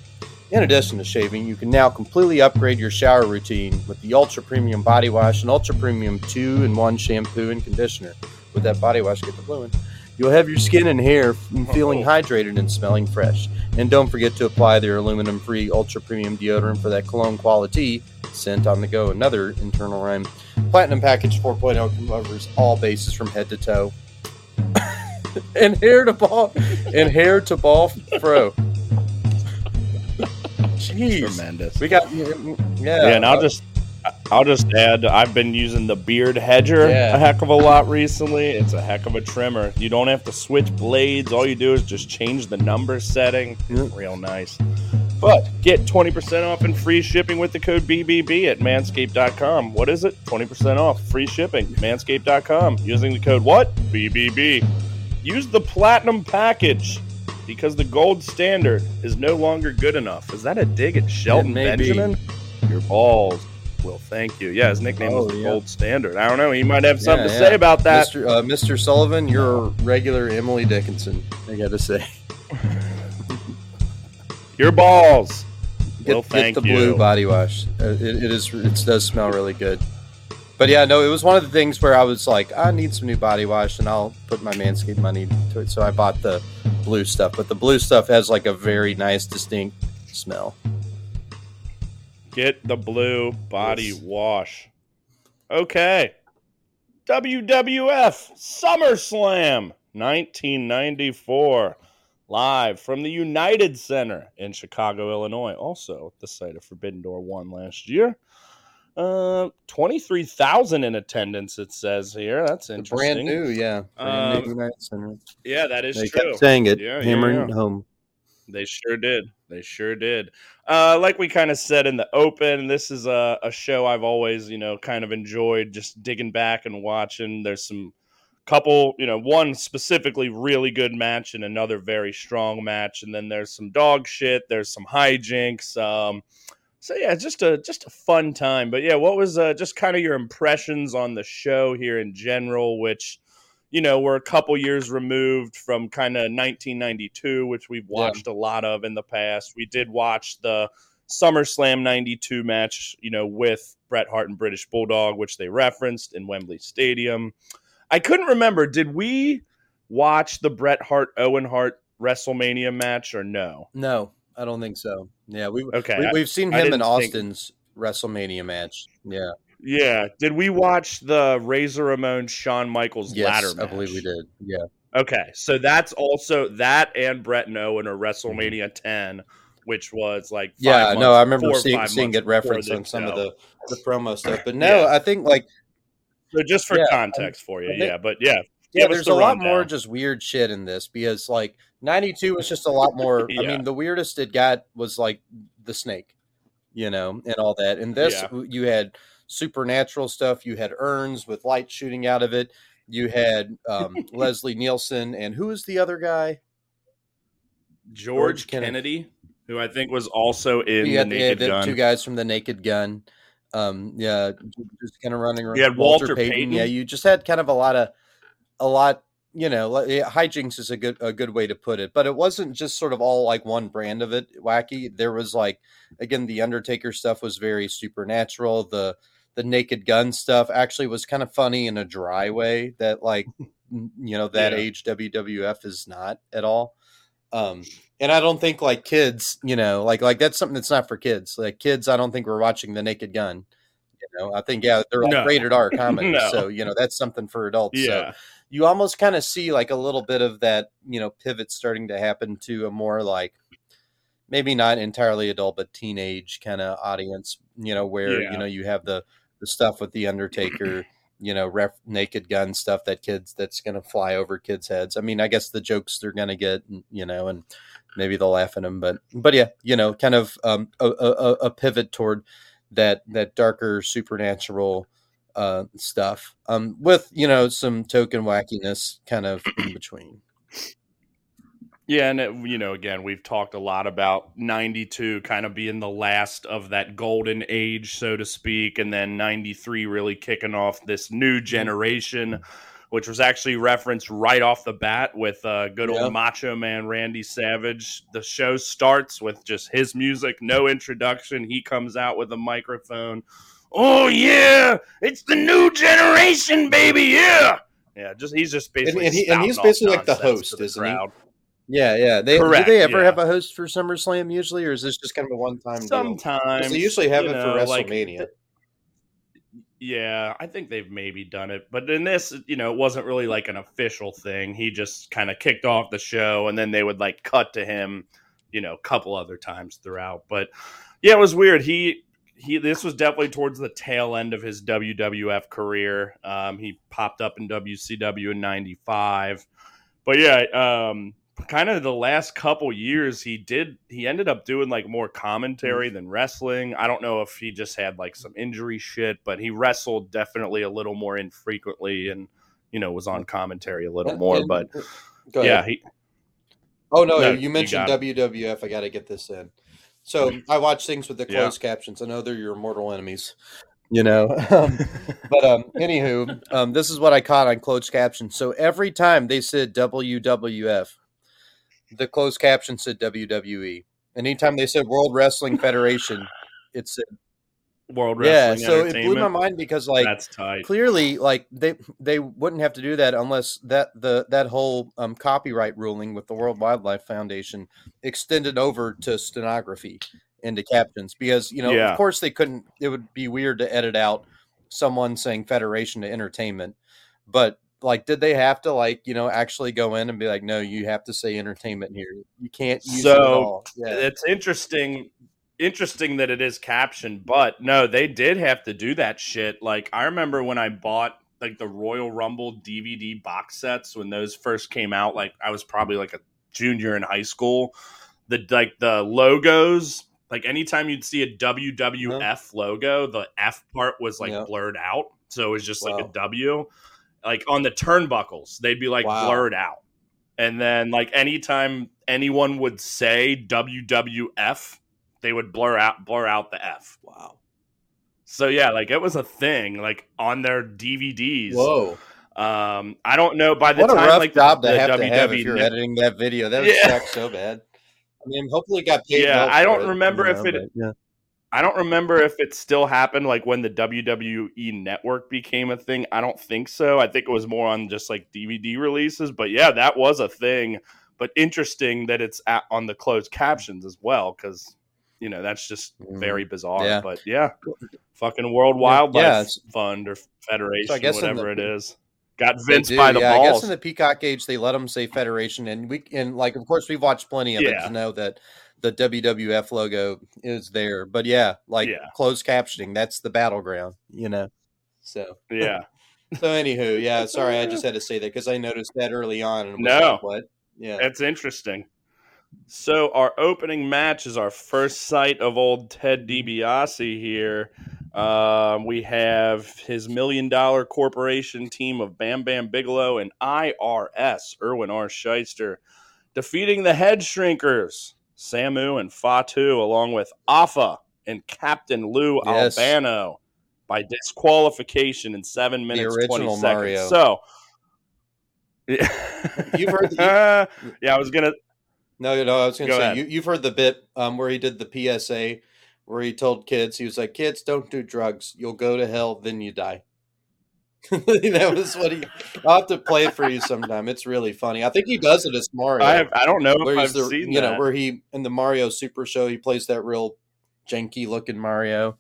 In addition to shaving, you can now completely upgrade your shower routine with the Ultra Premium Body Wash and Ultra Premium 2 in 1 shampoo and conditioner. With that body wash, get the blue one. You'll have your skin and hair feeling Oh. hydrated and smelling fresh. And don't forget to apply their aluminum free Ultra Premium deodorant for that cologne quality scent on the go. Another internal rhyme. Platinum Package 4.0 covers all bases from head to toe. and hair to ball and hair to ball fro. Jeez. Tremendous. We got yeah, yeah, and I'll just I'll just add I've been using the beard hedger Yeah. a heck of a lot recently. It's a heck of a trimmer. You don't have to switch blades. All you do is just change the number setting. Yeah. Real nice. But get 20% off and free shipping with the code BBB at manscaped.com. What is it? 20% off, free shipping. Manscaped.com. Using the code what? BBB. Use the platinum package because the gold standard is no longer good enough. Is that a dig at Shelton may be. Benjamin? Your balls will thank you. Yeah, his nickname Oh, was the yeah. gold standard. I don't know. He might have something Yeah, to say about that. Mr. Uh, Mr. Sullivan, you're a regular Emily Dickinson. I got to say, Your balls. get, Well, get thank the blue body wash. Uh, it, it is. It does smell really good. But yeah, no, it was one of the things where I was like, I need some new body wash, and I'll put my Manscaped money to it. So I bought the blue stuff. But the blue stuff has like a very nice, distinct smell. Get the blue body Yes. wash. Okay. WWF SummerSlam 1994. Live from the United Center in Chicago, Illinois. Also the site of Forbidden Door 1 last year. Uh, 23,000 in attendance, it says here. That's interesting. brand new, yeah, brand Um, new. Yeah, that is They true. kept saying it, Yeah, yeah, hammering yeah. it home. They sure did. They sure did. Uh, like we kind of said in the open, this is a, a show I've always, you know, kind of enjoyed just digging back and watching. There's some couple, you know, one specifically really good match and another very strong match, and then there's some dog shit. There's some hijinks. Um, so yeah, just a just a fun time. But yeah, what was uh, just kind of your impressions on the show here in general, which you know we're a couple years removed from kind of 1992, which we've watched yeah. a lot of in the past. We did watch the SummerSlam 92 match, you know, with Bret Hart and British Bulldog, which they referenced in Wembley Stadium. I couldn't remember. Did we watch the Bret Hart Owen Hart WrestleMania match or no? No, I don't think so. Yeah, we okay. We, have seen him in Austin's think... WrestleMania match. Yeah. Yeah. Did we watch the Razor Ramon Shawn Michaels yes, ladder match? I believe we did. Yeah. Okay. So that's also that and Bret and Owen or WrestleMania mm-hmm. 10, which was like Yeah, months, no, I remember seeing, seeing it referenced on some show. of the, the promo stuff. But no, yeah. I think like so just for yeah, context for you, think, yeah. But yeah. Yeah, there's the a lot more just weird shit in this because like 92 was just a lot more. yeah. I mean, the weirdest it got was like the snake, you know, and all that. And this, yeah. you had supernatural stuff. You had urns with light shooting out of it. You had um, Leslie Nielsen, and who was the other guy? George, George Kennedy, Kennedy, who I think was also in the Naked the Gun. Two guys from the Naked Gun. Um, yeah, just kind of running around. You had Walter, Walter Payton. Payton. Yeah, you just had kind of a lot of a lot you know, hijinks is a good a good way to put it. But it wasn't just sort of all like one brand of it wacky. There was like again, the Undertaker stuff was very supernatural. The the Naked Gun stuff actually was kind of funny in a dry way that like you know that yeah. age WWF is not at all. Um, and I don't think like kids, you know, like like that's something that's not for kids. Like kids, I don't think we're watching the Naked Gun. You know, I think yeah, they're like no. rated R comedy, no. so you know that's something for adults. Yeah. So you almost kind of see like a little bit of that, you know, pivot starting to happen to a more like maybe not entirely adult but teenage kind of audience, you know, where yeah. you know you have the the stuff with the Undertaker, you know, ref, naked gun stuff that kids that's going to fly over kids' heads. I mean, I guess the jokes they're going to get, you know, and maybe they'll laugh at them, but but yeah, you know, kind of um, a, a, a pivot toward that that darker supernatural uh, stuff um, with you know some token wackiness kind of in between. Yeah, and it, you know, again, we've talked a lot about '92 kind of being the last of that golden age, so to speak, and then '93 really kicking off this new mm-hmm. generation, which was actually referenced right off the bat with uh, good old yep. Macho Man Randy Savage. The show starts with just his music, no introduction. He comes out with a microphone oh yeah, it's the new generation, baby, yeah. Yeah, just he's just basically and, and, he, and he's basically like the host, the isn't crowd. he? Yeah, yeah. They Correct, do they ever yeah. have a host for SummerSlam usually, or is this just kind of a one time? Sometimes they usually have it know, for WrestleMania. Like, yeah, I think they've maybe done it, but in this, you know, it wasn't really like an official thing. He just kind of kicked off the show, and then they would like cut to him, you know, a couple other times throughout. But yeah, it was weird. He he this was definitely towards the tail end of his WWF career. Um, he popped up in WCW in '95, but yeah, um, kind of the last couple years he did he ended up doing like more commentary than wrestling. I don't know if he just had like some injury shit, but he wrestled definitely a little more infrequently and you know was on commentary a little more. But yeah, he. Oh no, no you mentioned you WWF. I got to get this in. So I watch things with the closed yeah. captions. I know they're your mortal enemies, you know. Um, but um, anywho, um, this is what I caught on closed captions. So every time they said WWF, the closed caption said WWE. Anytime they said World Wrestling Federation, it said World Wrestling. Yeah, so it blew my mind because like that's tight. Clearly, like they they wouldn't have to do that unless that the that whole um, copyright ruling with the World Wildlife Foundation extended over to stenography into captions because you know yeah. of course they couldn't. It would be weird to edit out someone saying Federation to Entertainment, but like did they have to like you know actually go in and be like no you have to say entertainment here you can't use so it yeah. it's interesting interesting that it is captioned, but no, they did have to do that shit. Like I remember when I bought like the Royal Rumble DVD box sets when those first came out, like I was probably like a junior in high school. The like the logos, like anytime you'd see a WWF uh-huh. logo, the F part was like blurred out. So it was just wow. like a W. like on the turnbuckles, they'd be like Wow. blurred out. And then like anytime anyone would say WWF, they would blur out blur out the F. Wow. So yeah, like it was a thing like on their DVDs. Whoa. Um, I don't know by the What a time rough like job the, to the have to have if you're editing that video. That would Yeah. suck so bad. I mean, hopefully it got paid. Yeah, I don't remember you if know, it- but, yeah. I don't remember if it still happened like when the WWE network became a thing. I don't think so. I think it was more on just like DVD releases, but yeah, that was a thing. But interesting that it's at, on the closed captions as well cuz you know, that's just Mhm. very bizarre. Yeah. But yeah, fucking World Wildlife Yeah, Fund or Federation, So I guess whatever the- it is. Got Vince do, by the yeah, I guess in the Peacock age, they let them say Federation, and we and like, of course, we've watched plenty of it Yeah. to know that the WWF logo is there. But yeah, like closed captioning, that's the battleground, you know. So yeah. so anywho, yeah, sorry, I just had to say that because I noticed that early on, No. like, what? Yeah, That's interesting. So our opening match is our first sight of old Ted DiBiase here. Um, we have his million dollar corporation team of Bam Bam Bigelow and IRS Irwin R. Schyster defeating the Head Shrinkers Samu and Fatu along with Afa and Captain Lou Yes. Albano by disqualification in seven minutes twenty seconds. Mario. So. You've heard the- yeah, I was gonna No, no, I was going Go to say ahead. you, you've heard the bit um, where he did the PSA, where he told kids he was like, "Kids, don't do drugs. You'll go to hell, then you die." that was what he. I'll have to play it for you sometime. It's really funny. I think he does it as Mario. I have, I don't know where I've the, seen you that. know, where he in the Mario Super Show he plays that real janky looking Mario.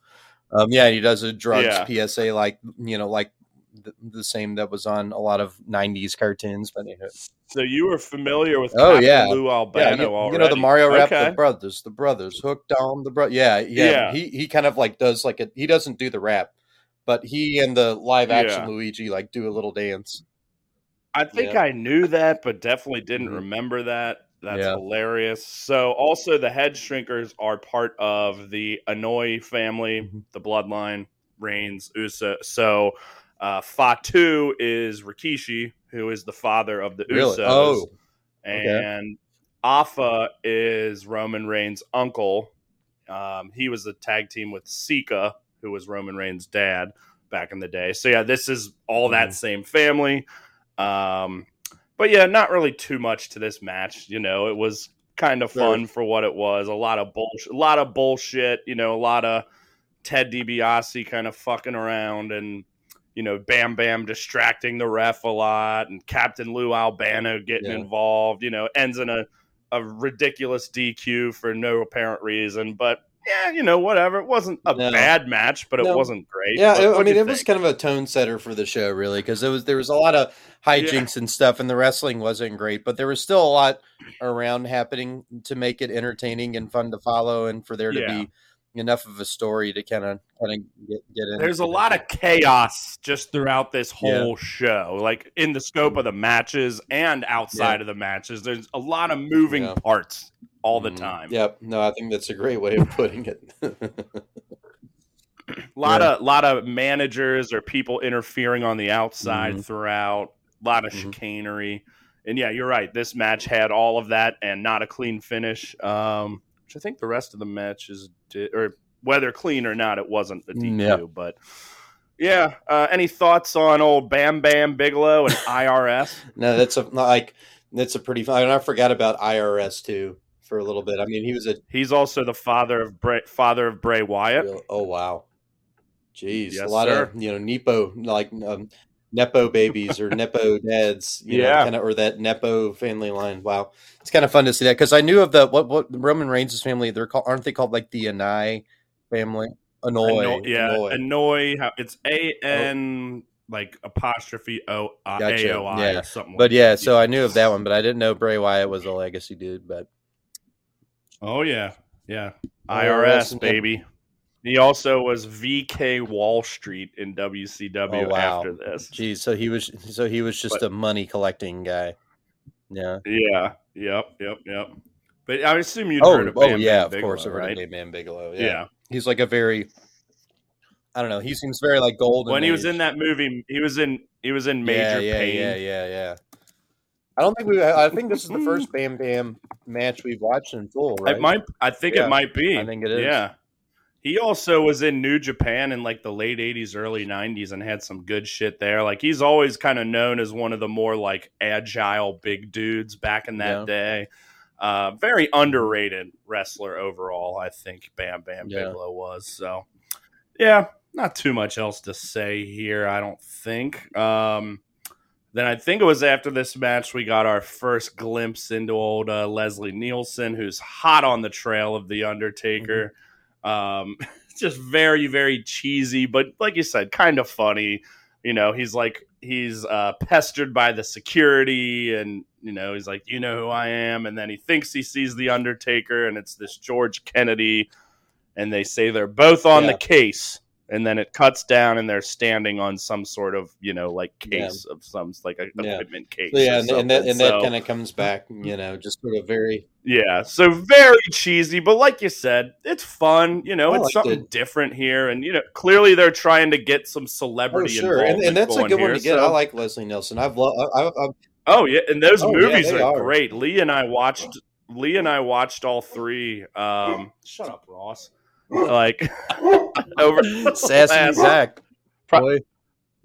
Um, yeah, he does a drugs PSA like you know like the, the same that was on a lot of '90s cartoons. But anyway. so you were familiar with Oh, Captain yeah. Lou yeah, Albano you, already? you know the Mario rap, the brothers, the brothers, hooked on the bro. Yeah, yeah, Yeah. He he kind of like does like a he doesn't do the rap, but he and the live action Yeah. Luigi like do a little dance. I think Yeah. I knew that, but definitely didn't Mhm. remember that. That's Yeah. hilarious. So, also the head shrinkers are part of the Anoa'i family, Mhm. the bloodline, Reigns, Usa. So, uh, Fatu is Rikishi, who is the father of the Really? Usos. Oh, okay. and Afa is Roman Reigns' uncle. Um, he was a tag team with Sika, who was Roman Reigns' dad back in the day. So yeah, this is all that Mhm. same family. Um, but yeah, not really too much to this match. You know, it was kind of Sure. fun for what it was. A lot of bullshit, a lot of bullshit. You know, a lot of Ted DiBiase kind of fucking around and. You know, Bam Bam distracting the ref a lot, and Captain Lou Albano getting Yeah. involved. You know, ends in a, a ridiculous DQ for no apparent reason. But yeah, you know, whatever. It wasn't a No. bad match, but it wasn't great. Yeah, What- I mean, it was kind of a tone setter for the show, really, because it was there was a lot of hijinks and stuff, and the wrestling wasn't great, but there was still a lot around happening to make it entertaining and fun to follow, and for there to Yeah. be enough of a story to kind of kind of get get in. There's a lot of chaos just throughout this Yeah. whole show, like in the scope of the matches and outside of the matches. There's a lot of moving Yeah. parts all the Mhm. time. Yep, no, I think that's a great way of putting it. A lot of lot of managers or people interfering on the outside Mhm. throughout. A lot of Mhm. chicanery. And yeah, you're right. This match had all of that and not a clean finish. Um, which I think the rest of the matches did, or whether clean or not, it wasn't the DQ. Mm, Yeah. But yeah, uh, any thoughts on old Bam Bam Bigelow and IRS? no, that's a like that's a pretty. fun. I forgot about IRS too for a little bit. I mean, he was a He's also the father of Bray, father of Bray Wyatt. real, oh wow, jeez, Yes, a lot sir. of you know nepo like um, nepo babies or nepo dads, you know, Yeah. kind of or that nepo family line. Wow, it's kind of fun to see that because I knew of the what what Roman Reigns' family. They're called aren't they called like the Anai family? Annoy, Anno- yeah, Annoy. How it's A oh. N like apostrophe O I Gotcha, A O I yeah. something. But like yeah, that. so I knew of that one, but I didn't know Bray Wyatt was a legacy dude. But Oh yeah, yeah. IRS IRS baby. He also was VK Wall Street in WCW Oh, wow. after this. geez, so he was so he was just But- a money collecting guy. Yeah. Yeah. Yep. Yep. Yep. But I assume you'd Oh, heard of oh Bam yeah, Bam of course, Bigelow, I've heard of Bam Bigelow. Yeah. Yeah. he's like a very I don't know. He seems very like golden. when he was in that movie, he was in he was in yeah, Major yeah, Pain. yeah, yeah, yeah. I don't think we. I think this is the first Bam Bam match we've watched in full. Right? It might. I think Yeah, it might be. I think it is. Yeah. He also was in New Japan in like the late '80s, early '90s, and had some good shit there. Like he's always kind of known as one of the more like agile big dudes back in that Yeah. day. Uh, very underrated wrestler overall. I think Bam Bam Yeah. Bigelow was. So, yeah, not too much else to say here. I don't think. Um, then I think it was after this match we got our first glimpse into old uh, Leslie Nielsen, who's hot on the trail of the Undertaker. Um, just very, very cheesy, but like you said, kind of funny. You know, he's like he's uh, pestered by the security, and you know he's like, "You know who I am," and then he thinks he sees the Undertaker, and it's this George Kennedy, and they say they're both on Yeah. the case and then it cuts down and they're standing on some sort of you know like Yeah. case of some like a Yeah. equipment case So, yeah, and, and that and that kind of comes back. You know, just sort of very. yeah so very cheesy but like you said it's fun you know I it's something it. different here and you know clearly they're trying to get some Oh, celebrity sure, and, and that's a good one to get. so- I like Leslie Nielsen. I've loved. Oh yeah and those Oh, movies they are, are. great lee and i watched lee and i watched all three um shut up ross like over sassy last- Zach. Pro-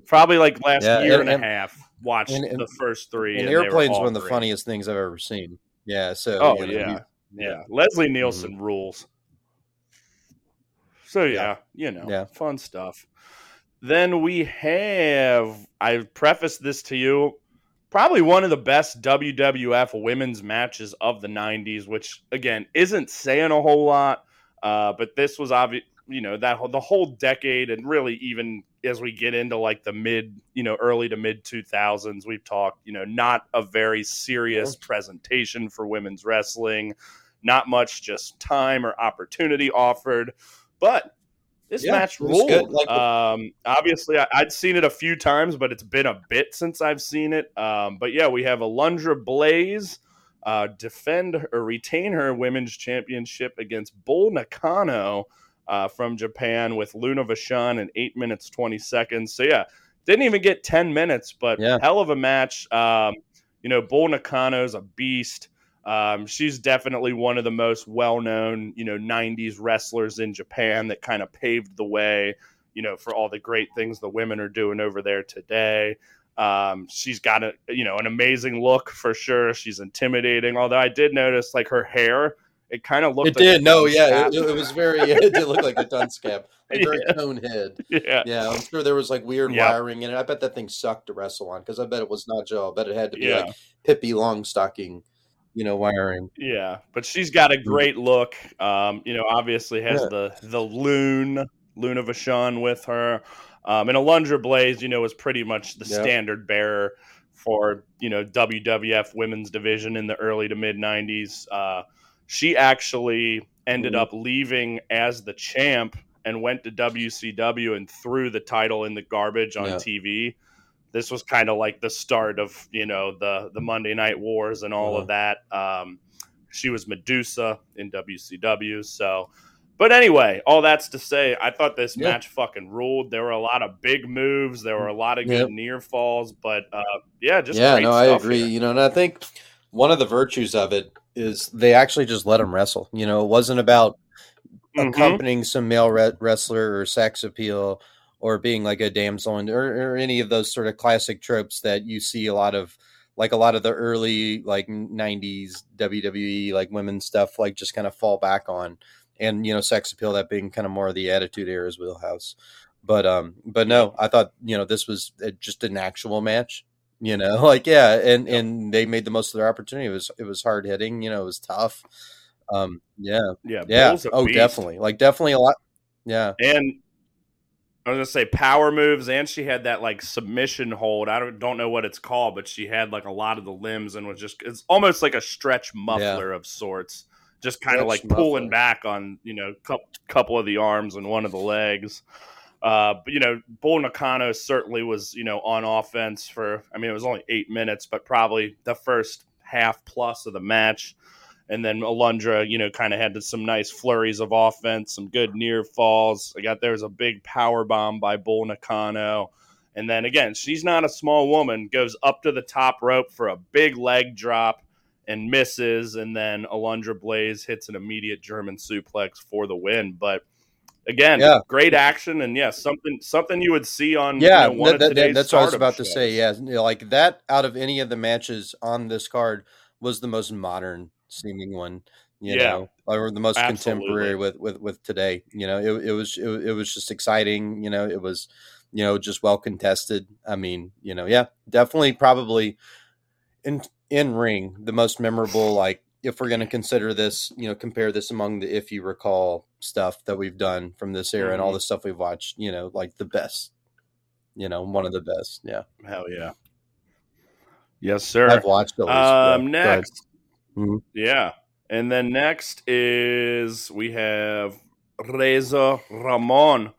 probably like last Yeah, year and- and, and- a half watched and- and- the first three And and Airplane's one of the great. funniest things I've ever seen. Yeah. So. Oh you know, yeah, he- yeah. Leslie mm-hmm. Nielsen rules. So yeah, you know, Yeah. fun stuff. Then we have I prefaced this to you, probably one of the best WWF women's matches of the '90s, which again isn't saying a whole lot, uh, but this was obvious. You know that whole- the whole decade, and really even as we get into like the mid, you know, early to mid 2000s, we've talked. You know, not a very serious presentation for women's wrestling, not much just time or opportunity offered, but this Yeah, match ruled. Like um, obviously, I, I'd seen it a few times, but it's been a bit since I've seen it. Um, but yeah, we have Alundra Blaze uh, defend or retain her women's championship against Bull Nakano uh, from Japan with Luna Vachon in eight minutes twenty seconds. So yeah, didn't even get ten minutes, but Yeah. hell of a match. Um, you know, Bull Nakano's a beast. Um, she's definitely one of the most well-known, you know, '90s wrestlers in Japan that kind of paved the way, you know, for all the great things the women are doing over there today. Um, she's got a, you know, an amazing look for sure. She's intimidating. Although I did notice, like her hair, it kind of looked. It like a did. No, yeah, it, it was very. It did look like a dunce cap, like very Yeah. cone head. yeah, Yeah, I'm sure there was like weird Yeah. wiring in it. I bet that thing sucked to wrestle on because I bet it was not Joe. I bet it had to be yeah. like Pippi Longstocking, you know, wiring. Yeah, but she's got a great look. Um, you know, obviously has Yeah. the the loon Luna Vachon with her, um, and Alundra Blaze. You know, was pretty much the Yep. standard bearer for you know WWF women's division in the early to mid '90s. Uh, she actually ended Mhm. up leaving as the champ and went to WCW and threw the title in the garbage on Yeah. TV. This was kind of like the start of you know the the Monday Night Wars and all of that. Um, she was Medusa in WCW. So, but anyway, all that's to say, I thought this Yeah. match fucking ruled. There were a lot of big moves. There were a lot of good Yep. near falls, but uh, yeah, just yeah, no, I agree. here. You know, and I think one of the virtues of it is they actually just let him wrestle. You know, it wasn't about Mhm. accompanying some male re- wrestler or sex appeal or being like a damsel in, or, or any of those sort of classic tropes that you see a lot of like a lot of the early like 90s WWE like women's stuff like just kind of fall back on and you know sex appeal that being kind of more of the attitude era's wheelhouse but um but no I thought you know this was uh, just an actual match you know like yeah and and they made the most of their opportunity it was it was hard hitting you know it was tough um yeah Yeah, yeah. Oh, beast. definitely. Like definitely a lot. Yeah. And I was gonna say power moves, and she had that like submission hold. I don't don't know what it's called, but she had like a lot of the limbs and was just it's almost like a stretch muffler of sorts, just kind of like pulling back on you know couple couple of the arms and one of the legs. Uh, but you know, Bull Nakano certainly was you know on offense for. I mean, it was only eight minutes, but probably the first half plus of the match. And then Alundra, you know, kind of had some nice flurries of offense, some good near falls. I got there was a big power bomb by Bull Nakano. And then again, she's not a small woman, goes up to the top rope for a big leg drop and misses. And then Alundra Blaze hits an immediate German suplex for the win. But again, Yeah. great action. And yes, something something you would see on Yeah, you know, one that- of that- today's that's what I was about to say. Yeah, like that out of any of the matches on this card was the most modern seeming one. You Yeah. know, or the most Absolutely. contemporary with with with today. You know, it, it was it, it was just exciting. You know, it was you know just well contested. I mean, you know, yeah, definitely, probably in in ring the most memorable. Like if we're going to consider this, you know, compare this among the if you recall stuff that we've done from this era and all Mhm. the stuff we've watched. You know, like the best. You know, one of the best. Yeah, Hell yeah. Yes, sir. I've watched yeah. Um, next, Mhm. yeah, and then next is we have Razor Ramon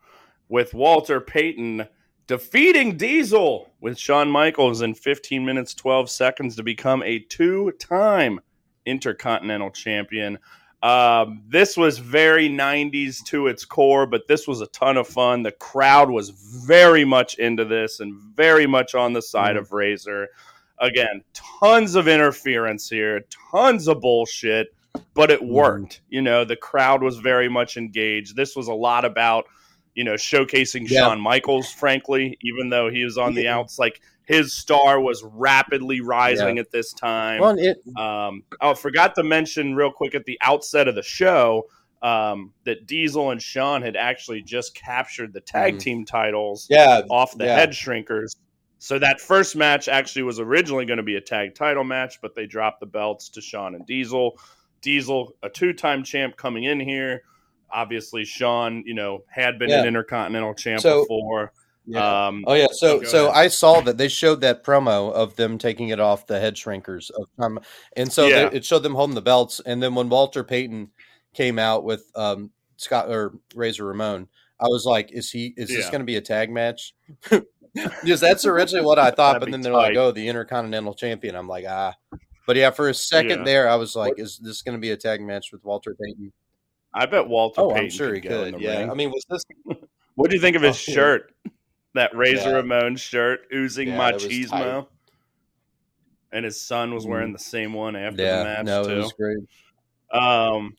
with Walter Payton defeating Diesel with Shawn Michaels in 15 minutes 12 seconds to become a two-time Intercontinental Champion. Um, this was very 90s to its core, but this was a ton of fun. The crowd was very much into this and very much on the side Mhm. of Razor. Again, tons of interference here, tons of bullshit, but it Mhm. worked. You know, the crowd was very much engaged. This was a lot about, you know, showcasing Yeah. Shawn Michaels, frankly, even though he was on the outs. Like his star was rapidly rising at this time. Well, it, Um, oh, forgot to mention real quick at the outset of the show um, that Diesel and Shawn had actually just captured the tag Mhm. team titles yeah, off the yeah. head shrinkers. So that first match actually was originally going to be a tag title match, but they dropped the belts to Shawn and Diesel. Diesel, a two-time champ coming in here. Obviously, Shawn, you know, had been an intercontinental champ So- before. yeah. Um, Oh yeah, so go so. I saw that they showed that promo of them taking it off the head shrinkers of um, and so Yeah. they, it showed them holding the belts, and then when Walter Payton came out with um Scott or Razor Ramon, I was like, is he is this going to be a tag match? because that's originally what I thought, but then they're like, oh, the Intercontinental Champion. I'm like, ah, but yeah, for a second Yeah. there, I was like, is this going to be a tag match with Walter Payton? I bet Walter Oh, Payton I'm sure he could. the Yeah, ring. I mean, was this? What do you think of his Oh, shirt? That Razor Yeah. Ramon shirt, oozing Yeah, machismo. And his son was Mhm. wearing the same one after Yeah, the match no, too. it was great. Um,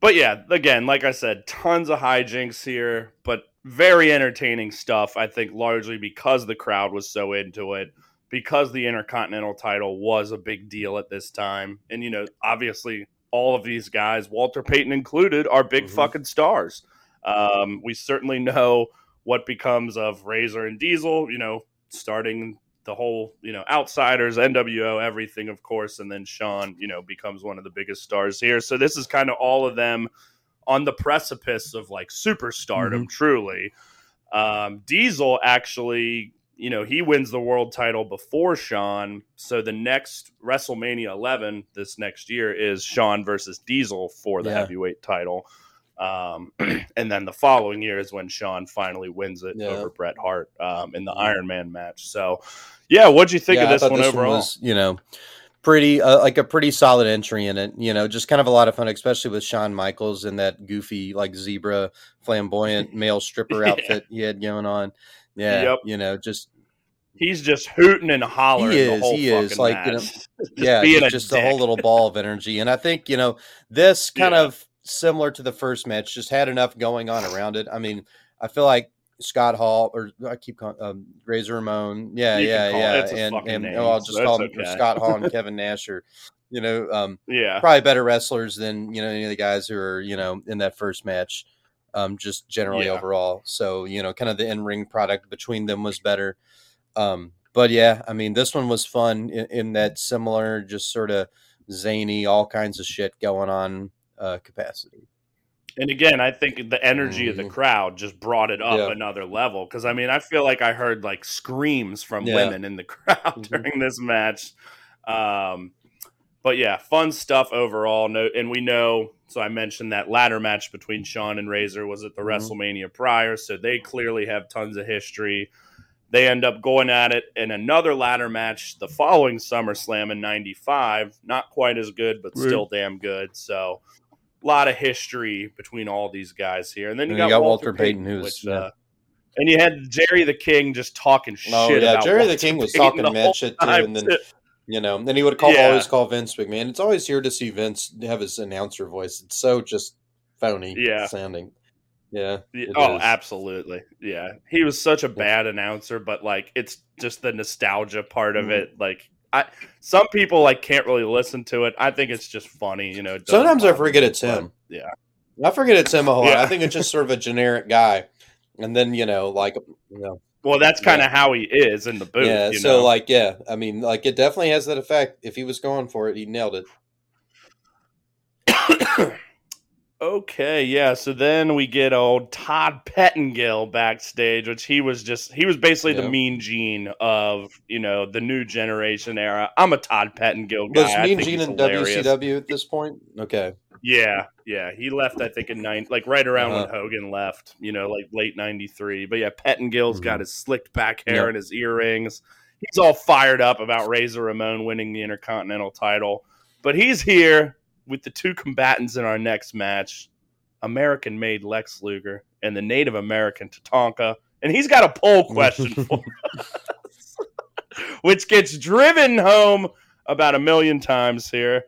but yeah, again, like I said, tons of hijinks here, but very entertaining stuff. I think largely because the crowd was so into it, because the Intercontinental title was a big deal at this time, and you know, obviously, all of these guys, Walter Payton included, are big Mhm. fucking stars. Um, we certainly know what becomes of Razor and Diesel. You know, starting the whole, you know, outsiders, NWO, everything, of course, and then Shawn, you know, becomes one of the biggest stars here. So this is kind of all of them on the precipice of like superstardom, truly. Um, Diesel actually, you know, he wins the world title before Shawn. So the next WrestleMania 11 this next year is Shawn versus Diesel for the Yeah. heavyweight title. Um, and then the following year is when Shawn finally wins it Yeah. over Bret Hart um, in the Iron Man match. So, yeah, what'd you think Yeah, of this one this overall? was, you know, pretty uh, like a pretty solid entry in it. You know, just kind of a lot of fun, especially with Shawn Michaels and that goofy like zebra flamboyant male stripper Yeah. outfit he had going on. Yeah, Yep. you know, just He's just hooting and hollering He the is, he is, like, you know. Just yeah, being just, a just a whole little ball of energy. And I think you know this kind Yeah. of similar to the first match, just had enough going on around it. I mean, I feel like. Scott Hall, or I keep calling um, Razor Ramon, yeah, You yeah, yeah, it's a and and name, oh, I'll just so call them okay. Scott Hall and Kevin Nash, or you know, um, Yeah. probably better wrestlers than you know any of the guys who are you know in that first match. Um, just generally Yeah. overall, so you know, kind of the in ring product between them was better. Um, but yeah, I mean, this one was fun in, in that similar, just sort of zany, all kinds of shit going on uh, capacity. And again, I think the energy of the Mhm. crowd just brought it up Yeah. another level. Because I mean, I feel like I heard like screams from Yeah. women in the crowd Mhm. during this match. Um, but yeah, fun stuff overall. No, and we know. So I mentioned that ladder match between Shawn and Razor was at the Mhm. WrestleMania prior, so they clearly have tons of history. They end up going at it in another ladder match the following SummerSlam in '95. Not quite as good, but still damn good. So, a lot of history between all these guys here. And then you, And got, Walter, Payton, who's- which, yeah. uh, and you had Jerry the King just talking shit. Oh yeah, about Jerry the Walter King was Payton talking mad shit too, and then too. You know, then he would call Yeah. always call Vince McMahon. It's always here to see Vince have his announcer voice. It's so just phony Yeah. sounding. Yeah. Yeah, oh, is. absolutely. Yeah. He was such a bad announcer, but like it's just the nostalgia part of Mhm. it. Like I some people like can't really listen to it. I think it's just funny, you know. Sometimes I forget it's him. Yeah. I forget it's him a whole lot. I think it's just sort of a generic guy. And then, you know, like you know, Well, that's kind of how he is in the booth. yeah, you so know? like yeah, I mean, like it definitely has that effect. If he was going for it, he nailed it. Okay, yeah. So then we get old Todd Pettengill backstage, which he was just he was basically the mean gene of you know the new generation era. I'm a Todd Pettengill guy. Was Mean Gene in. WCW at this point? Okay. Yeah, yeah. He left, I think, in nine, like right around Uh-huh. when Hogan left. You know, like late '93. But yeah, Pettengill's got Mhm. his slicked back hair Yep. and his earrings. He's all fired up about Razor Ramon winning the Intercontinental title. But he's here with the two combatants in our next match: American-made Lex Luger and the Native American Tatanka. And he's got a poll question for us, which gets driven home about a million times here.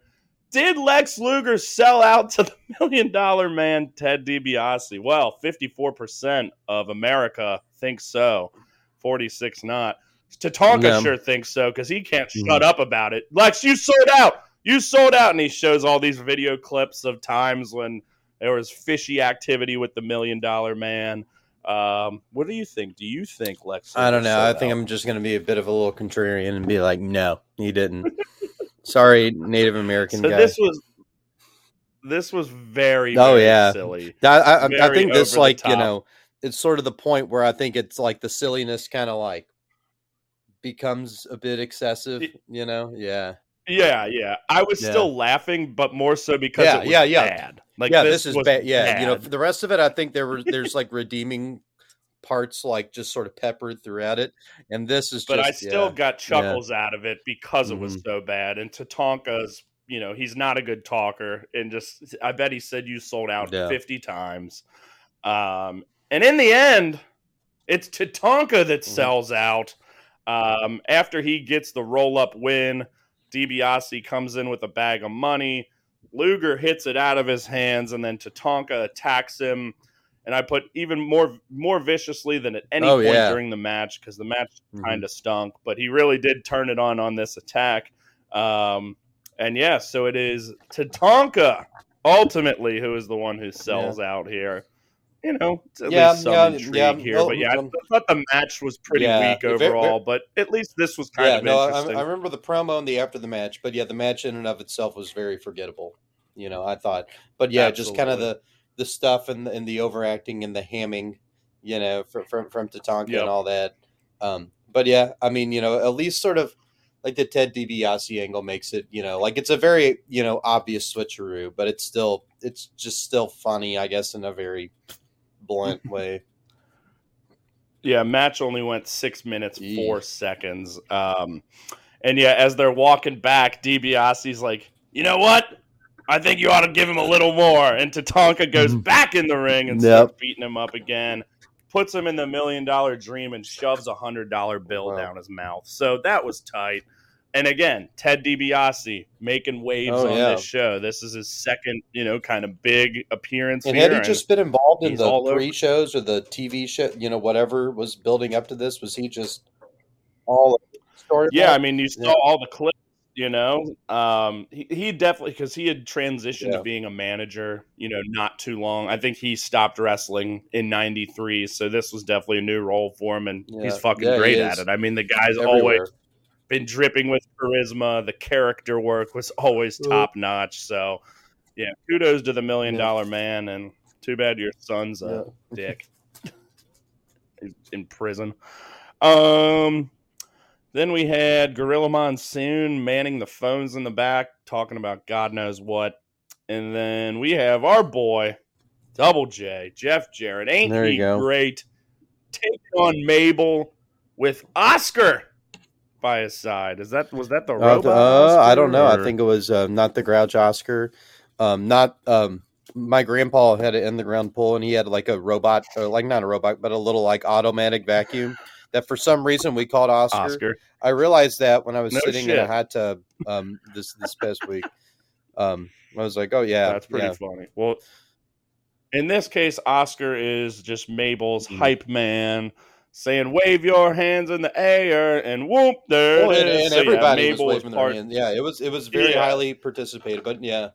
Did Lex Luger sell out to the million dollar man Ted DiBiase? Well, 54% of America thinks so, 46 not. Tatanka Yeah. sure thinks so because he can't Mhm. shut up about it. Lex, you sold out. You sold out. And he shows all these video clips of times when there was fishy activity with the million dollar man. Um, what do you think? Do you think Lex? I don't know. I think out? I'm just going to be a bit of a little contrarian and be like, no, he didn't. Sorry, Native American So guy. this was this was very, Oh, very yeah. silly. I, I, I think this, like, you know, it's sort of the point where I think it's like the silliness kind of like becomes a bit excessive, you know? Yeah. Yeah, yeah. I was Yeah. still laughing, but more so because Yeah, it was yeah, yeah. bad. Like yeah, this, is was bad. Yeah, you know, for the rest of it, I think there were there's like redeeming parts, like just sort of peppered throughout it, and this is. but just, I still yeah. got chuckles out of it because it was Mhm. so bad. And Tatanka's, you know, he's not a good talker, and just I bet he said you sold out Yeah. fifty times. Um, and in the end, it's Tatanka that Mhm. sells out. Um, after he gets the roll up win, DiBiase comes in with a bag of money. Luger hits it out of his hands, and then Tatanka attacks him. And I put even more more viciously than at any Oh, point yeah. during the match because the match Mhm. kind of stunk, but he really did turn it on on this attack. Um, and yeah, so it is Tatanka ultimately who is the one who sells out here. You know, it's at Yeah, least some yeah, intrigue yeah. here. But yeah, um, I thought the match was pretty Yeah, weak ve- ve- overall, but at least this was kind yeah, of no, I, interesting. I remember the promo and the after the match, but yeah, the match in and of itself was very forgettable. You know, I thought, but yeah, just kind of the the stuff and the, and the overacting and the hamming, you know, from from, from Tatanka Yep. and all that. Um, but yeah, I mean, you know, at least sort of like the Ted DiBiase angle makes it, you know, like it's a very you know obvious switcheroo, but it's still it's just still funny, I guess, in a very blunt way. Yeah, match only went six minutes Yee. four seconds. Um, and yeah, as they're walking back, DiBiase's like, you know what? I think you ought to give him a little more. And Tatanka goes Mhm. back in the ring and Yep. starts beating him up again. Puts him in the million dollar dream and shoves a hundred dollar bill Wow. down his mouth. So that was tight. And again, Ted DiBiase making waves Oh, on yeah. this show. This is his second, you know, kind of big appearance And here. had he just been involved in the all over. pre-shows or the TV show, you know, whatever was building up to this, was he just all story? Yeah, I mean, you saw Yeah. all the clips. You know, um, he, he definitely because he had transitioned Yeah. to being a manager. You know, not too long. I think he stopped wrestling in '93, so this was definitely a new role for him, and he's fucking Yeah, great at it. I mean, the guy's everywhere. always been dripping with charisma. The character work was always top notch. So, yeah, kudos to the Million Yeah. Dollar Man, and too bad your son's a Yeah. dick He's in prison. Um, then we had Gorilla Monsoon manning the phones in the back, talking about God knows what. And then we have our boy, Double J, Jeff Jarrett. Ain't There he great? Taking on Mabel. with Oscar by his side. Is that was that the Uh, robot? uh, I don't know. I think it was uh, not the Grouch Oscar. Um, not um, my grandpa had an in the ground pull, and he had like a robot, or like not a robot, but a little like automatic vacuum that for some reason we called Oscar. Oscar. I realized that when I was No sitting in a hot tub um, this this past week. Um, I was like, oh yeah, That's pretty yeah. funny. Well, in this case, Oscar is just Mabel's Mhm. hype man saying, "Wave your hands in the air," and whoop, there Well, it and, and So, yeah, everybody Mabel was waving part. their hand. Yeah, it was it was very Yeah. highly participated, but yeah,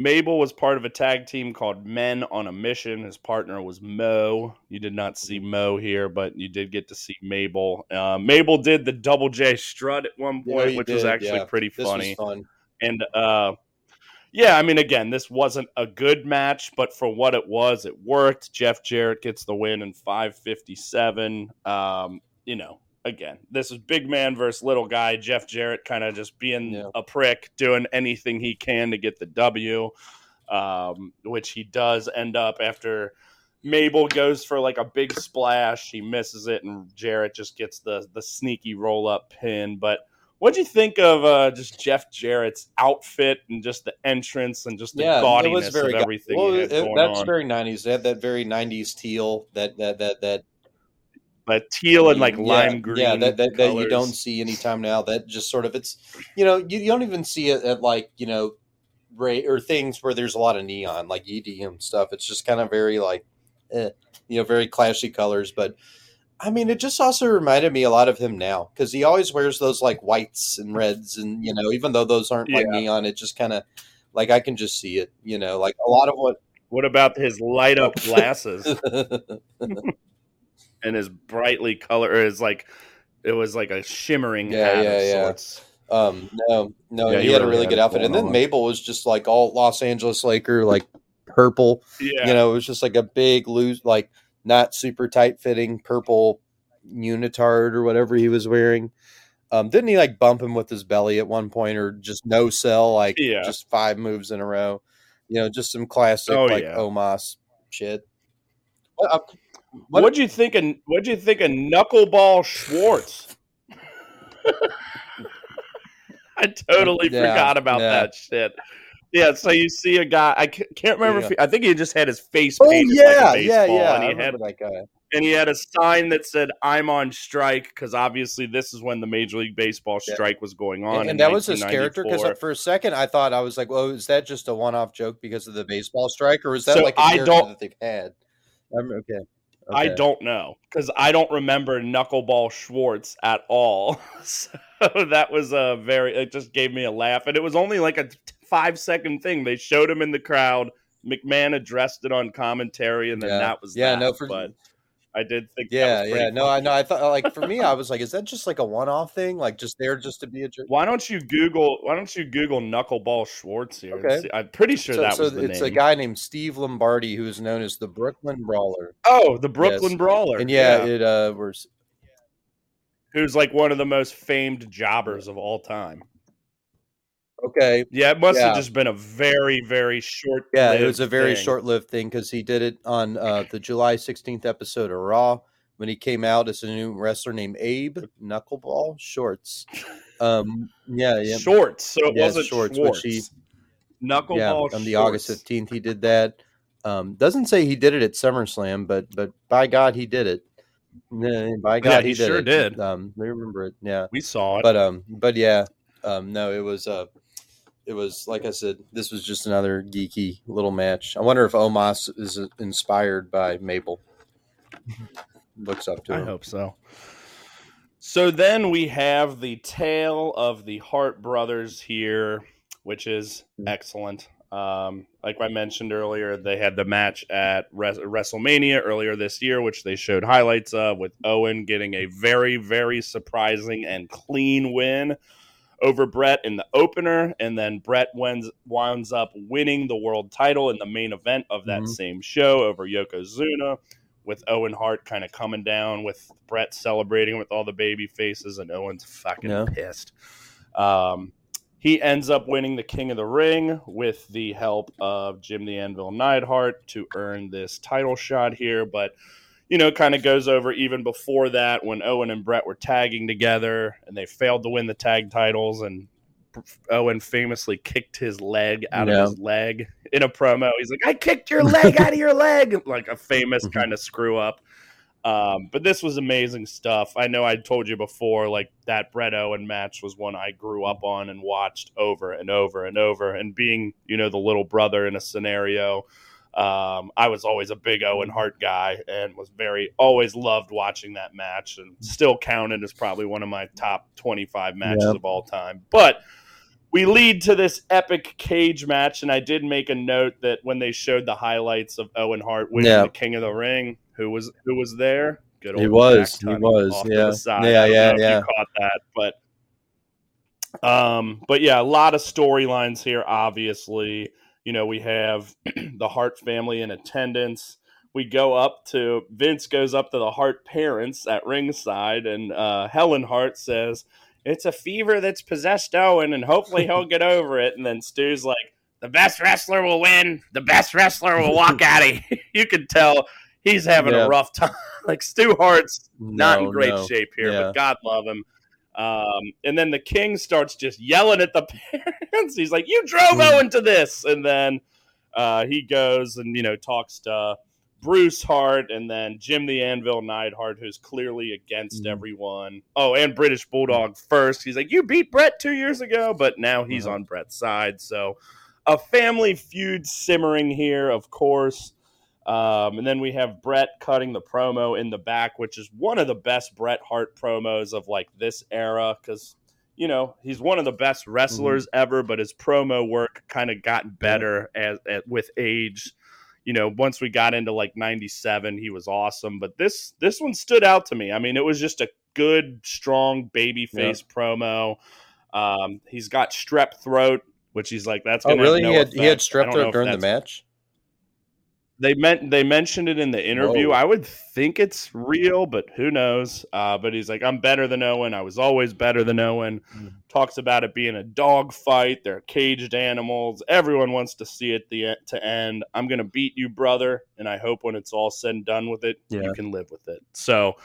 Mabel was part of a tag team called Men on a Mission. His partner was Mo. You did not see. Mo here, but you did get to see Mabel. Uh, Mabel did the double J strut at one point, you which was actually yeah. pretty this funny. was fun. And uh, yeah, I mean, again, this wasn't a good match, but for what it was, it worked. Jeff Jarrett gets the win in 557. Um, you know, again, this is big man versus little guy. Jeff Jarrett kind of just being Yeah. a prick, doing anything he can to get the W, um, which he does end up after. Mabel goes for like a big splash. He misses it, and Jarrett just gets the the sneaky roll up pin. But What'd you think of uh, just Jeff Jarrett's outfit and just the entrance and just the yeah, gaudiness it was very of everything Well, it- that's on? very nineties. They had that very nineties teal that that that that but teal and like yeah, lime green. Yeah, that that, that you don't see anytime now. That just sort of it's you know you, you don't even see it at like you know ray or things where there's a lot of neon like EDM stuff. It's just kind of very like eh, you know very clashy colors, but. I mean, it just also reminded me a lot of him now because he always wears those like whites and reds, and you know, even though those aren't like Yeah. neon, it just kind of like I can just see it. You know, like a lot of what What about his light up glasses and his brightly color? Or his like, it was like a shimmering Yeah, hat yeah, yeah. sorts. Um, no, no, Yeah, he, had a really really had good outfit, and then on. Mabel was just like all Los Angeles Laker, like purple. Yeah, You know, it was just like a big loose, like not super tight fitting purple unitard or whatever he was wearing. Um, didn't he like bump him with his belly at one point, or just no sell, like Yeah. just five moves in a row? You know, just some classic Oh, like yeah. Omos shit. What, uh, what- What'd you think? Of, what'd you think of Knuckleball Schwartz? I totally Yeah, forgot about yeah. that shit. Yeah, so you see a guy. I can't remember. Yeah. If he, I think he just had his face Oh painted yeah, like a yeah, baseball, yeah. and I he had that guy. and he had a sign that said "I'm on strike" because obviously this is when the Major League Baseball Yeah. strike was going on, And, and that was his character because 1994. Uh, for a second I thought I was like, "Well, is that just a one-off joke because of the baseball strike, or is that So like a I character don't- that they've had?" I'm, okay. I don't know because I don't remember Knuckleball Schwartz at all. so that was a very. It just gave me a laugh, and it was only like a five second thing. They showed him in the crowd. McMahon addressed it on commentary, and then Yeah. that was Yeah, that. no, for- but I did think. that Yeah, yeah. No, I know. I thought like for me, I was like, "Is that just like a one-off thing? Like just there just to be a joke?" Why don't you Google? Why don't you Google Knuckleball Schwartz here? Okay. I'm pretty sure so that so was the it's name. a guy named Steve Lombardi who is known as the Brooklyn Brawler, oh, the Brooklyn Yes. Brawler. and yeah, it uh was who's like one of the most famed jobbers of all time. Okay. Yeah, it must Yeah. have just been a very, very short. Yeah, it was a very short-lived thing because he did it on uh, the July 16th episode of Raw when he came out as a new wrestler named Abe Knuckleball Shorts. Um, yeah, yeah, Shorts, so it Yeah, wasn't shorts, Schwartz. which he- Knuckleball. yeah. On the August 15th, he did that. Um, doesn't say he did it at SummerSlam, but but by God, he did it. Yeah, by God, he he, did sure it. did. Um, I remember it. Yeah, We saw it. but um, but yeah, um, no, it was uh, it was like I said, this was just another geeky little match. I wonder if Omos is inspired by Mabel. Looks up to I him. hope so. So then we have the tale of the Hart brothers here, which is excellent. Um, like I mentioned earlier, they had the match at Res- WrestleMania earlier this year, which they showed highlights of, with Owen getting a very, very surprising and clean win over Bret in the opener, and then Bret winds winds up winning the world title in the main event of that Mhm. same show over Yokozuna, with Owen Hart kind of coming down with Bret celebrating with all the baby faces, and Owen's fucking Yeah. pissed. Um, he ends up winning the King of the Ring with the help of Jim the Anvil Neidhart to earn this title shot here, but you know, kind of goes over even before that when Owen and Bret were tagging together and they failed to win the tag titles and Owen famously kicked his leg out Yeah. of his leg in a promo. He's like, "I kicked your leg out of your leg," like a famous Mhm. kind of screw up. Um, but this was amazing stuff. I know I told you before, like that Bret Owen match was one I grew up on and watched over and over and over. And being, you know, the little brother in a scenario, um, I was always a big Owen Hart guy and was very always loved watching that match and still counted as probably one of my top twenty five matches Yeah. of all time. But we lead to this epic cage match, and I did make a note that when they showed the highlights of Owen Hart winning Yeah. the King of the Ring, who was who was there? Good old He was, he was, yeah. Yeah, yeah, yeah. You caught that, but um, but yeah, a lot of storylines here. Obviously, you know we have the Hart family in attendance. We go up to Vince goes up to the Hart parents at ringside, and uh, Helen Hart says it's a fever that's possessed Owen, and hopefully he'll get over it. And then Stu's like, the best wrestler will win. The best wrestler will walk out of here. You can tell he's having Yeah. a rough time. like Stu Hart's not in great no. shape here, Yeah. but God love him. Um, and then the king starts just yelling at the parents. He's like, "You drove Mm. Owen to this," and then uh, he goes and you know talks to Bruce Hart and then Jim the Anvil Neidhart, who's clearly against Mhm. everyone. Oh, and British Bulldog first. He's like, "You beat Bret two years ago," but now he's Uh-huh. on Bret's side. So a family feud simmering here, of course. Um, and then we have Bret cutting the promo in the back, which is one of the best Bret Hart promos of like this era because you know he's one of the best wrestlers ever, but his promo work kind of got better as, as with age. You know, once we got into like '97, he was awesome, but this this one stood out to me. I mean, it was just a good, strong baby face promo. Um, he's got strep throat, which he's like, that's Oh, really? No he had he had strep throat during the match. They meant they mentioned it in the interview. Whoa. I would think it's real, but who knows? Uh, but he's like, I'm better than Owen. I was always better than Owen. Mm. Talks about it being a dog fight. They're caged animals. Everyone wants to see it the to end. I'm gonna beat you, brother, and I hope when it's all said and done with it, Yeah. you can live with it. So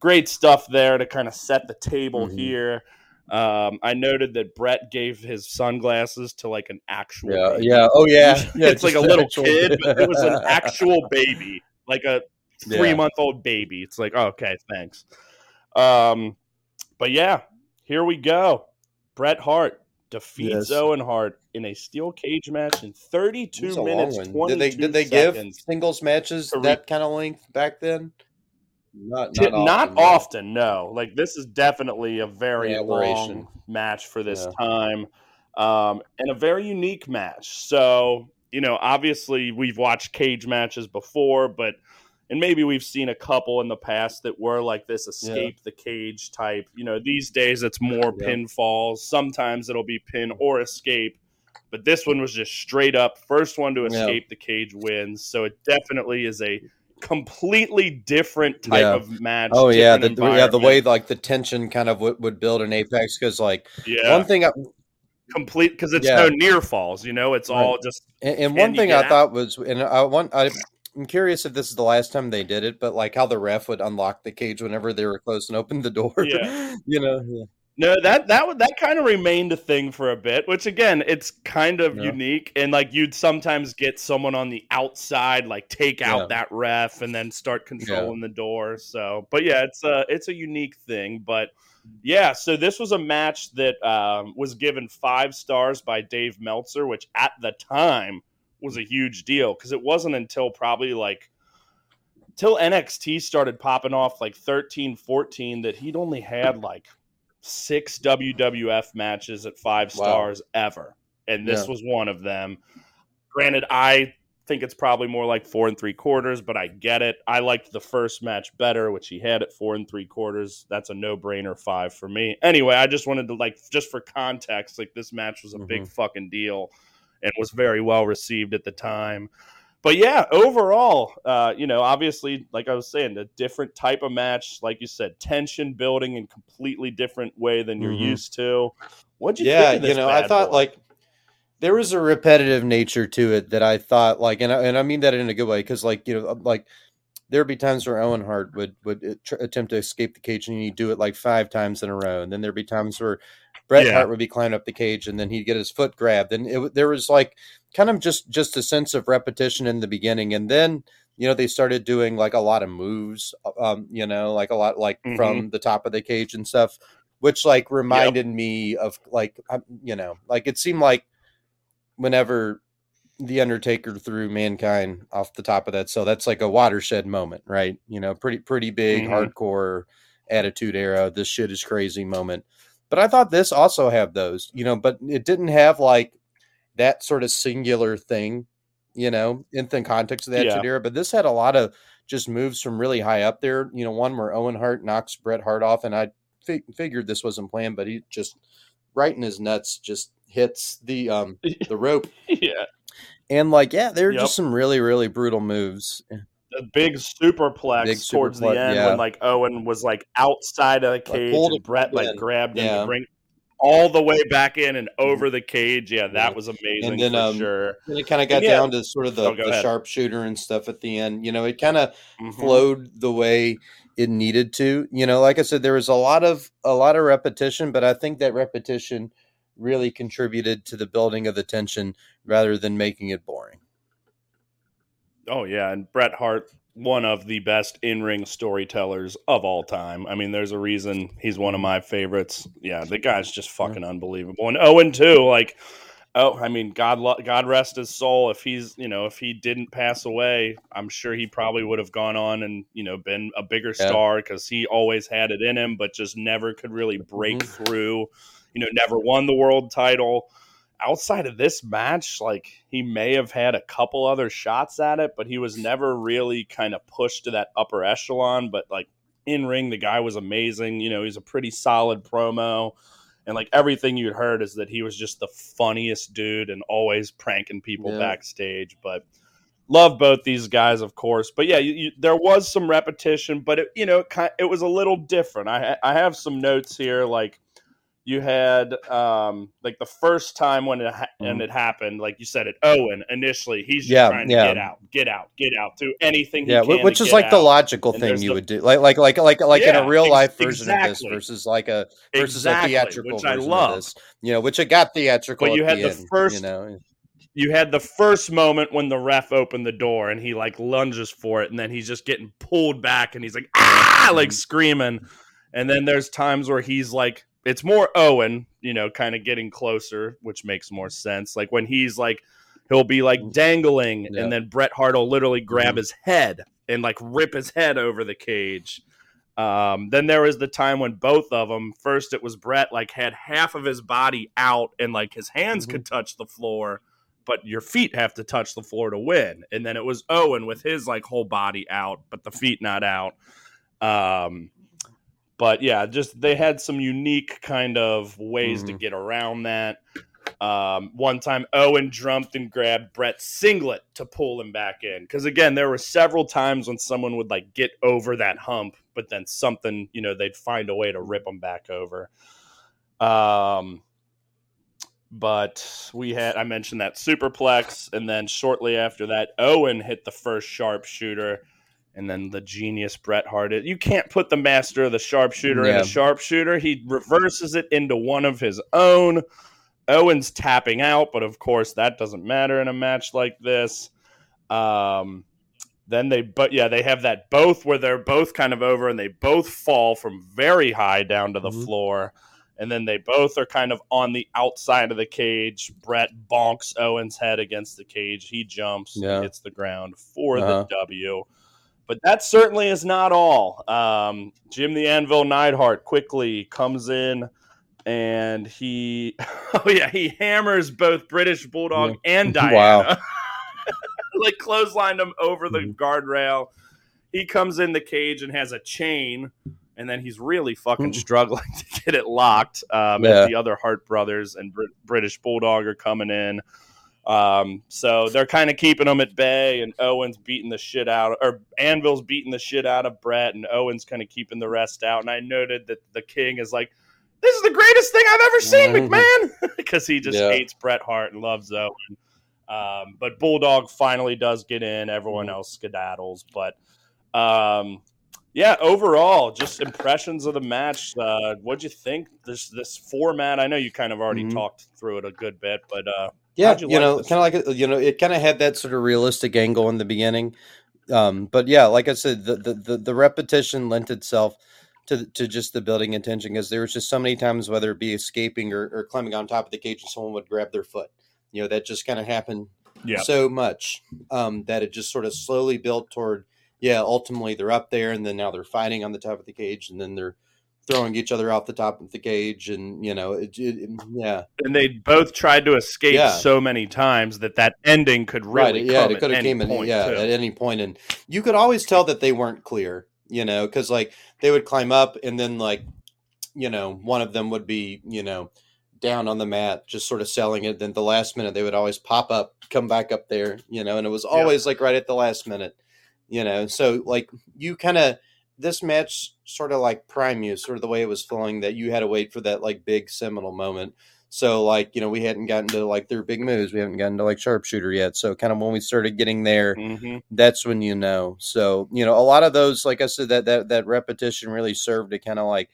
great stuff there to kind of set the table Mhm. here. Um, I noted that Bret gave his sunglasses to like an actual Yeah, baby yeah. Oh yeah, yeah. it's like a little actual- kid, but it was an actual baby, like a Yeah. three month old baby. It's like, oh, okay, thanks. Um, but yeah, here we go. Bret Hart defeats Yes. Owen Hart in a steel cage match in 32 It's a long minutes, 22 Did they did they seconds. give singles matches that kind of length back then? Not not, not yeah. often, no. Like this is definitely a very Yeah, long match for this Yeah. time, um, and a very unique match. So you know, obviously we've watched cage matches before, but and maybe we've seen a couple in the past that were like this escape the cage type. You know, these days it's more Yeah. pinfalls. Sometimes it'll be pin or escape. But this one was just straight up first one to Yeah. escape the cage wins. So it definitely is a completely different type Yeah. of match. Oh yeah, the, yeah, the way like the tension kind of would, would build in Apex because like yeah, one thing I, complete because it's Yeah. no near falls. You know, it's Right. all just And, and one thing I out? thought was, and I want, I, I'm curious if this is the last time they did it, but like how the ref would unlock the cage whenever they were close and open the door. Yeah. you know. Yeah. no that that would that kind of remained a thing for a bit. Which again, it's kind of Yeah. unique, and like you'd sometimes get someone on the outside like take out Yeah. that ref and then start controlling the door. So, but yeah, it's a it's a unique thing, but. Yeah, so this was a match that um, was given five stars by Dave Meltzer, which at the time was a huge deal because it wasn't until probably like till NXT started popping off like 13, 14 that he'd only had like six WWF matches at five Wow. stars ever. And this Yeah. was one of them. Granted, I think it's probably more like four and three quarters, but I get it. I liked the first match better, which he had at four and three quarters. That's a no brainer five for me. Anyway, I just wanted to like just for context, like this match was a big mm-hmm. fucking deal and was very well received at the time. But yeah, overall, uh, you know, obviously, like I was saying, a different type of match, like you said, tension building in completely different way than you're Mhm. used to. What'd you yeah, think? Of this you know, I thought boy? like there was a repetitive nature to it that I thought like, and I, and I mean that in a good way because like you know, like there'd be times where Owen Hart would would uh, tr- attempt to escape the cage, and he'd do it like five times in a row. And then there'd be times where Bret Yeah. Hart would be climbing up the cage, and then he'd get his foot grabbed, and it, there was like kind of just just a sense of repetition in the beginning, and then you know they started doing like a lot of moves, um, you know, like a lot like Mhm. from the top of the cage and stuff, which like reminded me of like um, you know, like it seemed like whenever the Undertaker threw mankind off the top of that. So that's like a watershed moment, right? You know, pretty pretty big, Mhm. hardcore attitude era. This shit is crazy moment. But I thought this also had those, you know, but it didn't have like that sort of singular thing, you know, in the context of the Yeah. era. But this had a lot of just moves from really high up there. You know, one where Owen Hart knocks Bret Hart off, and I fi- figured this wasn't planned, but he just right in his nuts just hits the um the rope yeah. And like, yeah, there were Yep. just some really, really brutal moves. The big superplex Big towards superplex, the end yeah. when like Owen was like outside of the cage pulled and Bret like in. grabbed him Yeah. to bring all the way back in and over the cage. Yeah, that was amazing and then, for um, sure. And it kind of got yeah. down to sort of the, Oh, the sharpshooter and stuff at the end. You know, it kind of Mhm. flowed the way it needed to. You know, like I said, there was a lot of a lot of repetition, but I think that repetition really contributed to the building of the tension rather than making it boring. Oh yeah, and Bret Hart, one of the best in-ring storytellers of all time. I mean, there's a reason he's one of my favorites. Yeah, the guy's just fucking unbelievable. And Owen too, like, oh, I mean, God, lo- God rest his soul. If he's, you know, if he didn't pass away, I'm sure he probably would have gone on and you know been a bigger Yeah. star because he always had it in him, but just never could really break Mhm. through. You know, never won the world title outside of this match, like he may have had a couple other shots at it, but he was never really kind of pushed to that upper echelon. But like in ring, the guy was amazing. You know, he's a pretty solid promo. And like everything you'd heard is that he was just the funniest dude and always pranking people Yeah. backstage. But love both these guys, of course. But yeah, you, you, there was some repetition, but it, you know, it, it was a little different. I, I have some notes here, like you had um like the first time when it ha- and it happened like you said it owen initially he's just Mm-hmm. Yeah, trying to yeah. get out get out get out do anything he Yeah, which is like the logical And thing you the- would do, like like like like like in a real ex- life version of this versus like a versus exactly a theatrical which i version love of this. You know, which it got theatrical. But you had the end, first- you know, you had the first moment when the ref opened the door and he like lunges for it and then he's just getting pulled back and he's like ah like screaming and then there's times where he's like it's more owen you know kind of getting closer which makes more sense like when he's like he'll be like dangling Yeah. and then bret hart will literally grab Mhm. his head and like rip his head over the cage um, then there was the time when both of them first it was bret like had half of his body out and like his hands Mhm. could touch the floor but your feet have to touch the floor to win. And then it was Owen with his like whole body out, but the feet not out. Um, but yeah, just they had some unique kind of ways to Mhm. get around that. Um, one time Owen jumped and grabbed Bret's singlet to pull him back in. Because again, there were several times when someone would like get over that hump, but then something, you know, they'd find a way to rip them back over. Um, but we had I mentioned that superplex, and then shortly after that, Owen hit the first sharpshooter, and then the genius Bret Hart. You can't put the master of the sharpshooter in a sharpshooter. He reverses it into one of his own. Owen's tapping out, but of course that doesn't matter in a match like this. Um, then they, but yeah, they have that both where they're both kind of over and they both fall from very high down to the Mhm. floor. And then they both are kind of on the outside of the cage. Bret bonks Owen's head against the cage. He jumps, Yeah. hits the ground for Uh-huh. the W. But that certainly is not all. Um, Jim the Anvil Neidhart quickly comes in and he, oh yeah, he hammers both British Bulldog and Diana. Wow. like clotheslined him over the Mhm. guardrail. He comes in the cage and has a chain, and then he's really fucking Mhm. struggling to get it locked. Um, Yeah. As the other Hart brothers and Brit- British Bulldog are coming in. Um, so they're kind of keeping them at bay, and Owen's beating the shit out, or Anvil's beating the shit out of Bret, and Owen's kind of keeping the rest out. And I noted that the King is like, "This is the greatest thing I've ever seen, Mhm. McMahon," because he just Yeah. hates Bret Hart and loves Owen. Um, but Bulldog finally does get in. Everyone Mhm. else skedaddles. But Um, yeah, overall, just impressions of the match. Uh, what'd you think? This this format. I know you kind of already Mhm. talked through it a good bit, but uh, Yeah, you, you know, kind of like you know, it kind of had that sort of realistic angle in the beginning. Um, but yeah, like I said, the the the, the repetition lent itself to to just the building attention because there was just so many times, whether it be escaping or, or climbing on top of the cage, and someone would grab their foot. You know, that just kind of happened yeah, so much um, that it just sort of slowly built toward yeah ultimately they're up there and then now they're fighting on the top of the cage and then they're throwing each other off the top of the cage and you know it, it, it- yeah and they both tried to escape Yeah. so many times that that ending could really right yeah it could have came point. yeah too. at any point and you could always tell that they weren't clear you know because like they would climb up and then like you know one of them would be you know down on the mat just sort of selling it then the last minute they would always pop up come back up there you know and it was Yeah. always like right at the last minute you know so like you kind of this match sort of like prime you sort of the way it was flowing that you had to wait for that like big seminal moment. So like you know we hadn't gotten to like their big moves. We haven't gotten to like sharpshooter yet. So kind of when we started getting there Mhm. that's when you know. So you know a lot of those like i said that that, that repetition really served to kind of like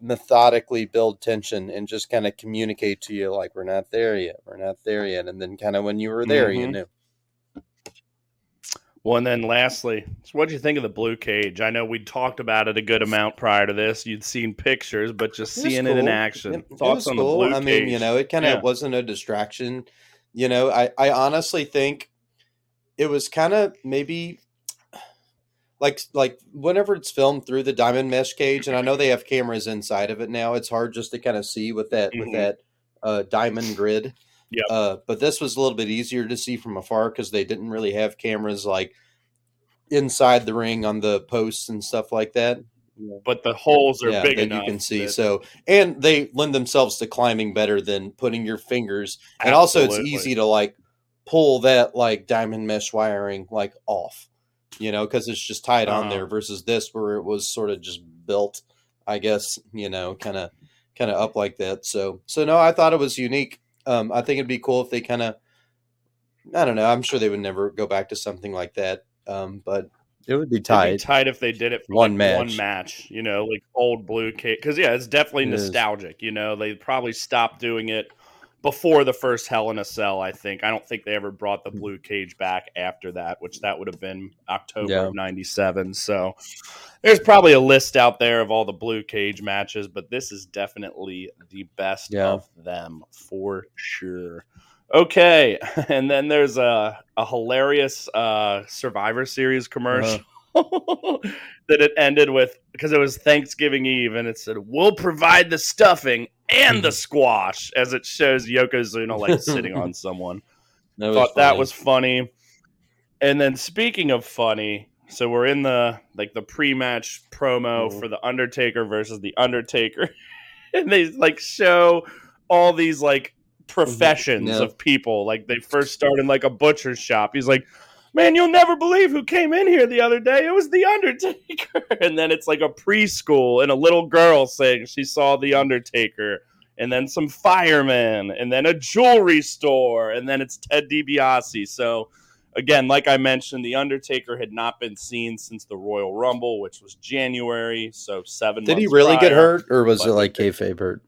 methodically build tension and just kind of communicate to you like we're not there yet. We're not there yet. And then kind of when you were there you Mhm. knew Well, and then lastly, so what do you think of the blue cage? I know we talked about it a good amount prior to this. You'd seen pictures, but just It seeing it in action. It- it Thoughts was on cool. the blue I cage? mean, you know, it kind of Yeah. wasn't a distraction. You know, I I honestly think it was kind of maybe like like whenever it's filmed through the diamond mesh cage, and I know they have cameras inside of it now. It's hard just to kind of see with that with Mhm. that uh, diamond grid. Yep. Uh, but this was a little bit easier to see from afar because they didn't really have cameras like inside the ring on the posts and stuff like that. but the holes are yeah, big enough. you can see. that- So, and they lend themselves to climbing better than putting your fingers. And also, it's easy to like pull that like diamond mesh wiring like off, you know, because it's just tied on Uh-huh. there. Versus this, where it was sort of just built, I guess, you know, kind of kind of up like that. So, so no, I thought it was unique. Um, I think it'd be cool if they kind of, I don't know. I'm sure they would never go back to something like that. Um, but it would be It'd be tight if they did it for One like one match. match, you know, like old blue cage. Because yeah, it's definitely It is. nostalgic. You know, they probably stopped doing it before the first Hell in a Cell. I think. I don't think they ever brought the blue cage back after that, which that would have been October Yeah. of '97. So there's probably a list out there of all the blue cage matches, but this is definitely the best Yeah. of them for sure. Okay, and then there's a a hilarious uh, Survivor Series commercial that it ended with because it was Thanksgiving Eve, and it said, "We'll provide the stuffing and the squash," as it shows Yokozuna like sitting on someone. that Thought that was funny. And then speaking of funny, so we're in the like the pre-match promo Mhm. for the Undertaker versus the Undertaker, and they like show all these like professions Yeah. of people. Like they first start in like a butcher's shop. He's like, "Man, you'll never believe who came in here the other day. It was the Undertaker." And then it's like a preschool and a little girl saying she saw the Undertaker and then some firemen, and then a jewelry store, and then it's Ted DiBiase. So, again, like I mentioned, The Undertaker had not been seen since the Royal Rumble, which was January. So, seven Did he really get hurt, or was it like kayfabe hurt?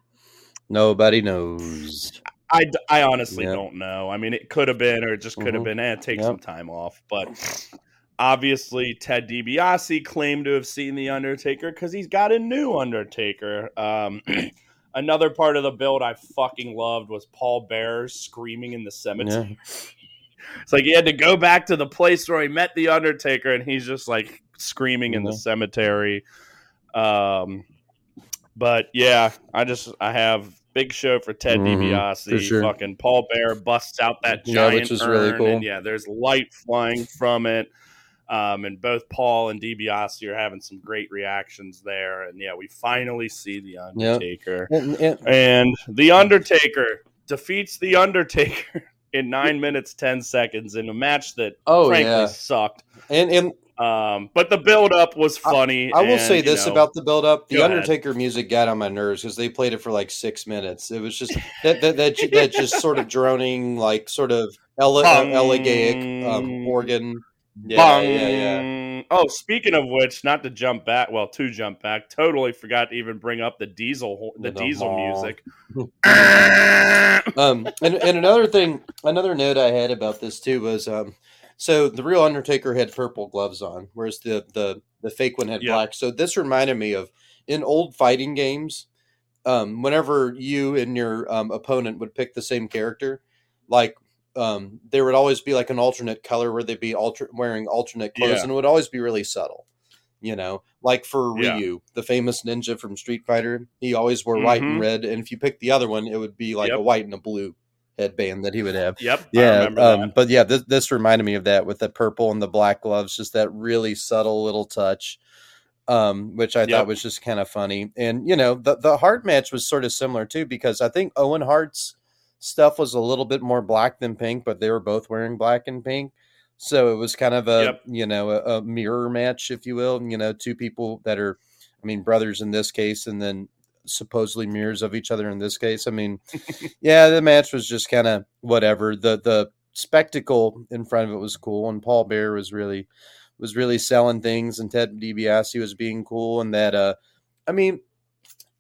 Nobody knows. I, I honestly Yeah. don't know. I mean, it could have been, or it just could have Mhm. been, eh, take Yep. some time off. But obviously, Ted DiBiase claimed to have seen The Undertaker because he's got a new Undertaker. Um, another part of the build I fucking loved was Paul Bearer screaming in the cemetery. It's like he had to go back to the place where he met the Undertaker, and he's just like screaming in the Mhm. cemetery. Um, but yeah, I just I have big show for Ted Mhm, DiBiase. for sure. Fucking Paul Bearer busts out that Yeah, giant which is really cool. and yeah, there's light flying from it. Um, and both Paul and DiBiase are having some great reactions there. And yeah, we finally see the Undertaker. And- and- And The Undertaker defeats The Undertaker in nine minutes, 10 seconds in a match that oh frankly yeah, sucked. and and Um, but the build up was funny. I will and, say this know, about the build up: the Go ahead. Undertaker music got on my nerves because they played it for like six minutes. It was just that that that, that just sort of droning, like sort of ele- Bong. elegaic um, organ. Yeah, yeah, yeah. Oh, speaking of which, not to jump back, well, to jump back, totally forgot to even bring up the diesel, the The diesel honk. music. um, and, and another thing, another note I had about this too was, um, so the real Undertaker had purple gloves on, whereas the the the fake one had Yeah. black. So this reminded me of in old fighting games, um, whenever you and your um, opponent would pick the same character, like um, there would always be like an alternate color where they'd be alter- wearing alternate clothes, Yeah. and it would always be really subtle. You know, like for Yeah. Ryu, the famous ninja from Street Fighter, he always wore white and Mhm. red, and if you picked the other one, it would be like Yep. a white and a blue headband that he would have. Yep. I Yeah, um, but yeah, this, this reminded me of that with the purple and the black gloves, just that really subtle little touch, um, which I Yep. thought was just kind of funny. And you know, the the Hart match was sort of similar too, because I think Owen Hart's stuff was a little bit more black than pink, but they were both wearing black and pink. So it was kind of a Yep. you know a, a mirror match, if you will. You know, two people that are, I mean, brothers in this case, and then supposedly mirrors of each other in this case. I mean, yeah, the match was just kind of whatever. The the spectacle in front of it was cool, and Paul Bearer was really was really selling things, and Ted DiBiase was being cool, and that uh, I mean,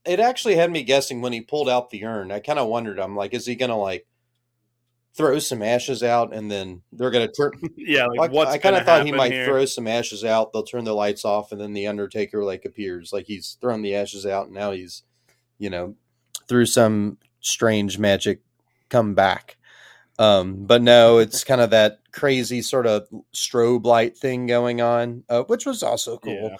it actually had me guessing when he pulled out the urn. I kind of wondered, I'm like, is he gonna like throw some ashes out, and then they're gonna turn? yeah, like what's I kind of thought he might here? throw some ashes out. They'll turn the lights off, and then the Undertaker like appears, like he's thrown the ashes out, and now he's, you know, through some strange magic, come back. Um, but no, it's kind of that crazy sort of strobe light thing going on, uh, which was also cool.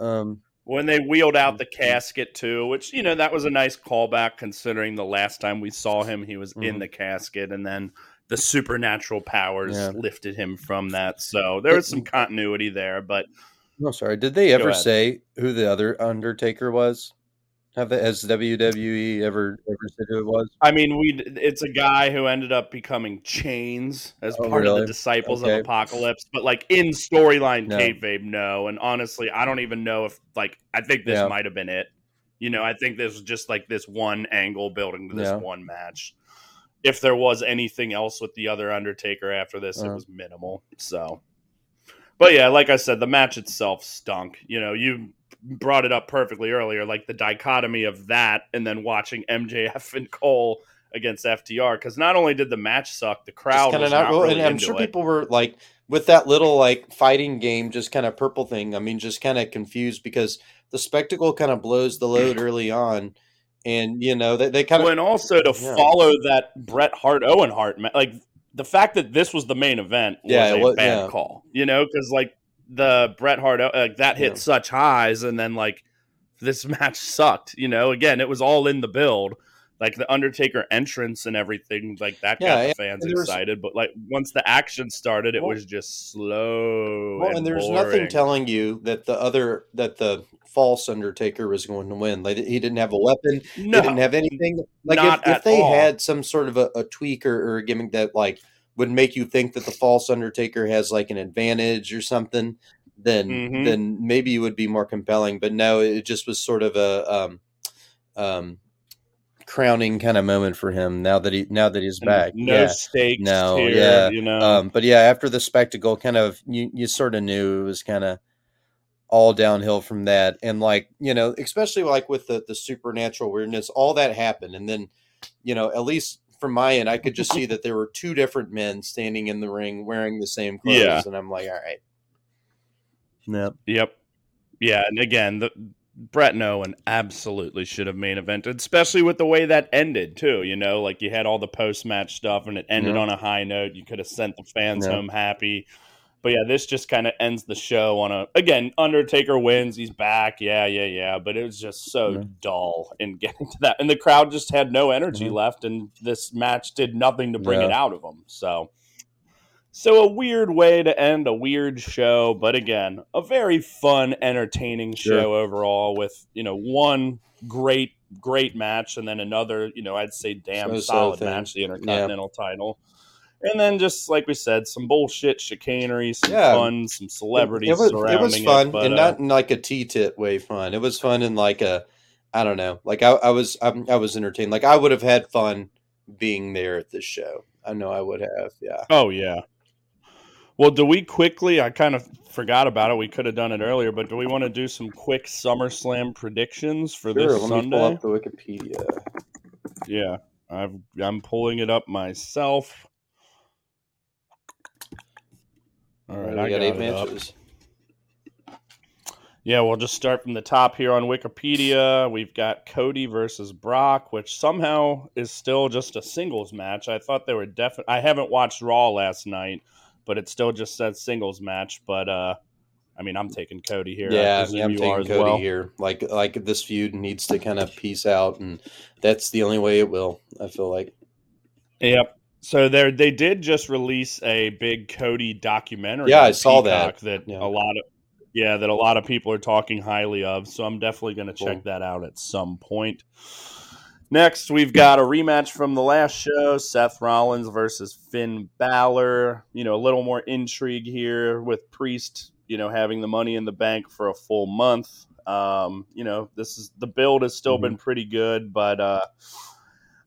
Yeah. Um, when they wheeled out the Mhm. casket too, which you know that was a nice callback considering the last time we saw him, he was in Mhm. the casket, and then the supernatural powers Yeah. lifted him from that. So there was some continuity there, but no, sorry. Did they ever say who the other Undertaker was? Have has WWE ever ever said who it was? I mean, we it's a guy who ended up becoming Chainz as Oh, part of the Disciples Okay. of Apocalypse, but like in storyline No. kayfabe, no. And honestly, I don't even know if like I think this Yeah. might have been it. You know, I think this was just like this one angle building to this Yeah. one match. If there was anything else with the other Undertaker after this, it Uh-huh. was minimal. So, but yeah, like I said, the match itself stunk. You know, you brought it up perfectly earlier, like the dichotomy of that and then watching MJF and Cole against FTR. Because not only did the match suck, the crowd kind was of not, really and I'm sure it. people were like with that little like fighting game, just kind of purple thing. I mean, just kind of confused because the spectacle kind of blows the load early on, and you know they, they kind of Well, and also to Yeah. follow that Bret Hart Owen Hart, like the fact that this was the main event was Yeah, a was- bad yeah. call. You know, because like the Bret Hart, uh, like that hit Yeah. such highs, and then like this match sucked. You know, again, it was all in the build. Like the Undertaker entrance and everything, like that Yeah, got the fans and there was- excited. But like once the action started, it Well- was just slow. well, and, and there's nothing telling you that the other that the false Undertaker was going to win. Like he didn't have a weapon, No, he didn't have anything. Like if, if they all. had some sort of a, a tweak or, or a gimmick that like would make you think that the false Undertaker has like an advantage or something, then Mhm. then maybe it would be more compelling. But no, it just was sort of a um, um, crowning kind of moment for him now that he now that he's back. No yeah. stakes. No, here, yeah, you know. Um, but yeah, after the spectacle, kind of you you sort of knew it was kind of all downhill from that, and like you know, especially like with the the supernatural weirdness, all that happened, and then you know, at least from my end, I could just see that there were two different men standing in the ring wearing the same clothes, Yeah. and I'm like, all right, yep, Yep. Yeah, and again, the Bret and Owen absolutely should have main evented, especially with the way that ended too. You know, like you had all the post match stuff, and it ended Yeah. on a high note. You could have sent the fans Yeah. home happy. But yeah, this just kind of ends the show on a again. Undertaker wins, he's back. Yeah, yeah, yeah. But it was just so Yeah. dull in getting to that, and the crowd just had no energy Mhm. left, and this match did nothing to bring Yeah. it out of them. So so a weird way to end a weird show, but again, a very fun, entertaining Sure. show overall with, you know, one great, great match and then another, you know, I'd say damn solid match, the Intercontinental title. And then just like we said, some bullshit chicanery, some Yeah. fun, some celebrities it was surrounding it was fun, but, and uh, not in like a T tit way fun. It was fun in like a, I don't know, like I, I was I, I was entertained. Like I would have had fun being there at this show. I know I would have. Yeah. Oh yeah. Well, do we quickly? I kind of forgot about it. We could have done it earlier, but do we want to do some quick SummerSlam predictions for Sure, this let Sunday? me pull up the Wikipedia. Yeah, I've, I'm pulling it up myself. All right, we I got eight matches. Yeah, we'll just start from the top here on Wikipedia. We've got Cody versus Brock, which somehow is still just a singles match. I thought they were definitely. I haven't watched Raw last night, but it still just says singles match. But uh, I mean, I'm taking Cody here. Yeah, yeah, I'm taking Cody well. here. Like, like this feud needs to kind of peace out, and that's the only way it will. I feel like. Yep. So they they did just release a big Cody documentary. Yeah, I saw Peacock that. That Yeah. a lot of yeah, that a lot of people are talking highly of. So I'm definitely going to check that out at some point. Next, we've got a rematch from the last show: Seth Rollins versus Finn Balor. You know, a little more intrigue here with Priest. You know, having the Money in the Bank for a full month. Um, you know, this is the build has still Mhm. been pretty good, but uh,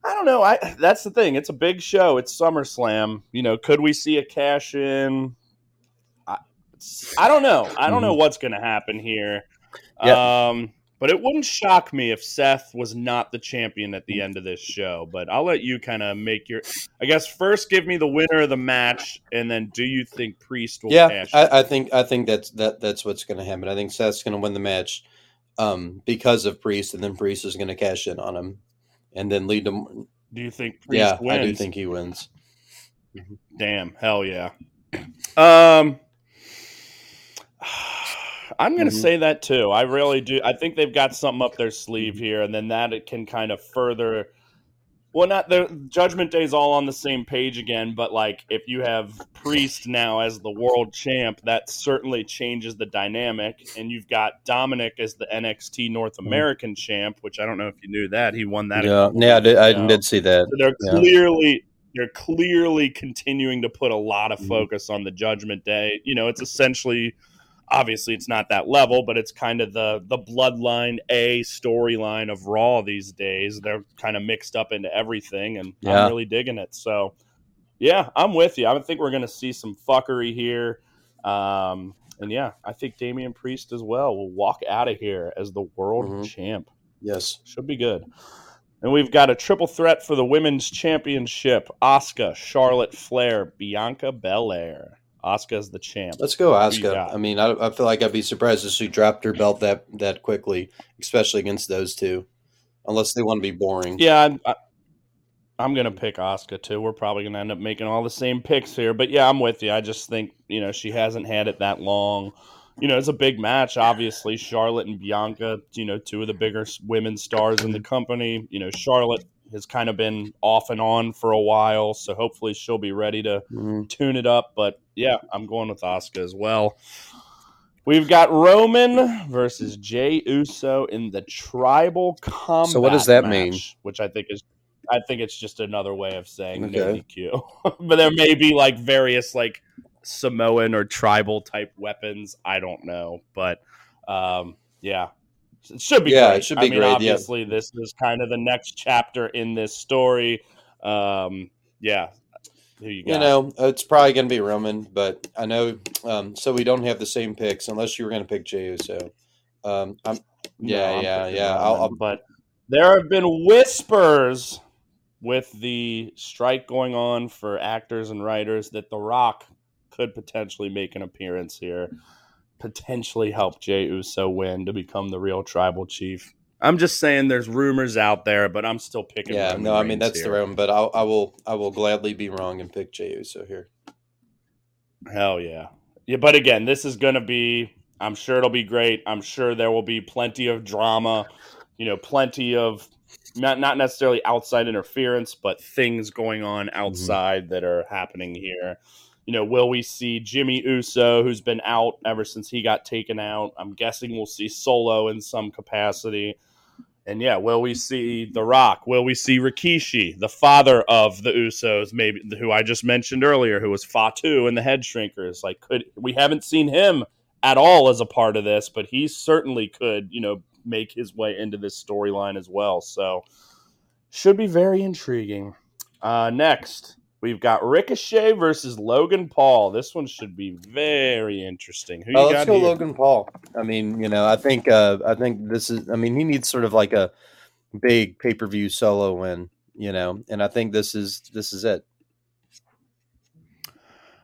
I don't know. I that's the thing. It's a big show. It's SummerSlam. You know, could we see a cash in? I, I don't know. I don't know what's going to happen here. Um, but it wouldn't shock me if Seth was not the champion at the end of this show. But I'll let you kind of make your. I guess first give me the winner of the match, and then do you think Priest will Yeah, cash? in? I, I think I think that's that that's what's going to happen. I think Seth's going to win the match um, because of Priest, and then Priest is going to cash in on him, and then lead them. do you think Priest Yeah, wins? I do think he wins. Damn, hell yeah. Um, I'm going to Mhm. say that too. I really do. I think they've got something up their sleeve here, and then that it can kind of further. Well, not the Judgment Day's all on the same page again, but like if you have Priest now as the world champ, that certainly changes the dynamic. And you've got Dominik as the NXT North American champ, which I don't know if you knew that he won that. Yeah, yeah, I did, I did see that. So they're Yeah. clearly they're clearly continuing to put a lot of Mhm. focus on the Judgment Day. You know, it's essentially obviously it's not that level, but it's kind of the the bloodline A storyline of Raw these days. They're kind of mixed up into everything, and Yeah. I'm really digging it. So, yeah, I'm with you. I think we're going to see some fuckery here. Um, and yeah, I think Damian Priest as well will walk out of here as the world Mhm. champ. Yes. Should be good. And we've got a triple threat for the women's championship: Asuka, Charlotte Flair, Bianca Belair. Asuka's the champ. Let's go, Asuka. I mean, I, I feel like I'd be surprised if she dropped her belt that that quickly, especially against those two, unless they want to be boring. Yeah, I'm, I, I'm gonna pick Asuka too. We're probably gonna end up making all the same picks here, but yeah, I'm with you. I just think you know she hasn't had it that long. You know, it's a big match. Obviously, Charlotte and Bianca. You know, two of the bigger women stars in the company. You know, Charlotte has kind of been off and on for a while, so hopefully she'll be ready to Mhm. tune it up. But yeah, I'm going with Asuka as well. We've got Roman versus Jey Uso in the tribal combat. So what does that match, mean? Which I think is, I think it's just another way of saying no DQ. but there may be like various like Samoan or tribal type weapons. I don't know, but um, yeah, it should be. Yeah, great. it should I mean, great, yeah. Obviously, this is kind of the next chapter in this story. Um, yeah, who you got? You know, it's probably going to be Roman, but I know. Um, so we don't have the same picks, unless you were going to pick Jey Uso. Um, I'm, yeah, I'm yeah, yeah. Roman, I'll- I'll- but there have been whispers with the strike going on for actors and writers that The Rock could potentially make an appearance here, potentially help Jey Uso win to become the real tribal chief. I'm just saying there's rumors out there, but I'm still picking. yeah, no, I mean that's here. the room, but I'll, I will, I will gladly be wrong and pick Jey Uso here. Hell yeah. Yeah, but again, this is going to be I'm sure it'll be great. I'm sure there will be plenty of drama, you know, plenty of not not necessarily outside interference, but things going on mm-hmm. outside that are happening here. You know, will we see Jimmy Uso, who's been out ever since he got taken out? I'm guessing we'll see Solo in some capacity. And yeah, will we see The Rock? Will we see Rikishi, the father of the Usos, maybe who I just mentioned earlier, who was Fatu in the Head Shrinkers? Like, could we haven't seen him at all as a part of this, but he certainly could, you know, make his way into this storyline as well. So, should be very intriguing. Uh, next, we've got Ricochet versus Logan Paul. This one should be very interesting. Who Oh, let's got go here? Logan Paul. I mean, you know, I think uh I think this is I mean, he needs sort of like a big pay-per-view solo win, you know, and I think this is this is it.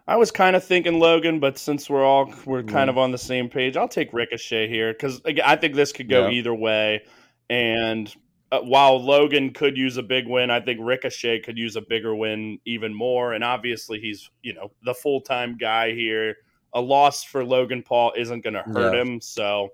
I was kind of thinking Logan, but since we're all we're kind Yeah. of on the same page, I'll take Ricochet here because I think this could go Yeah. either way. And uh, while Logan could use a big win, I think Ricochet could use a bigger win even more. And obviously, he's you know the full time guy here. A loss for Logan Paul isn't going to hurt Yeah. him. So,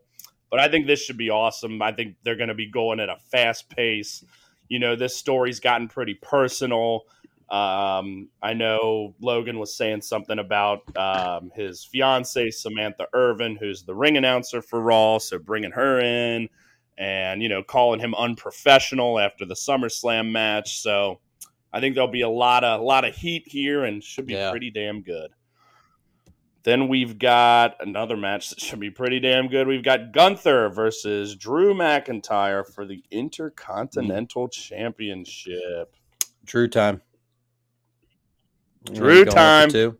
but I think this should be awesome. I think they're going to be going at a fast pace. You know, this story's gotten pretty personal. Um, I know Logan was saying something about um, his fiance Samantha Irvin, who's the ring announcer for Raw, so bringing her in, and you know, calling him unprofessional after the SummerSlam match. So I think there'll be a lot of a lot of heat here, and should be Yeah. pretty damn good. Then we've got another match that should be pretty damn good. We've got Gunther versus Drew McIntyre for the Intercontinental Championship. Drew time. Drew time.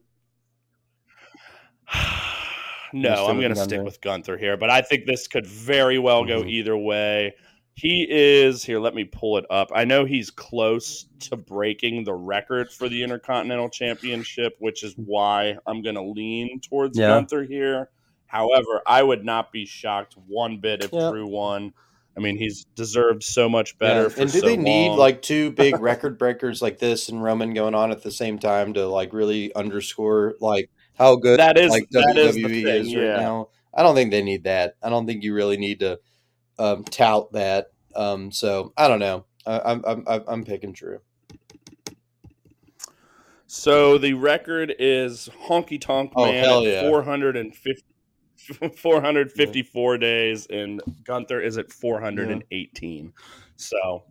two? no, I'm going to stick with Gunther here, but I think this could very well go Mhm. either way. He is here. Let me pull it up. I know he's close to breaking the record for the Intercontinental Championship, which is why I'm going to lean towards Yeah. Gunther here. However, I would not be shocked one bit if Yeah. Drew won. I mean, he's deserved so much better. Yeah. For And do so they need long. like two big record breakers like this and Roman going on at the same time to like really underscore like how good That is- like that is the WWE thing, is yeah. right now? I don't think they need that. I don't think you really need to um, tout that. Um, so I don't know. I, I'm I'm I'm- I'm picking Drew. So the record is Honky Tonk Oh, Man hell yeah. 450, 454 days, and Gunther is at 418. So,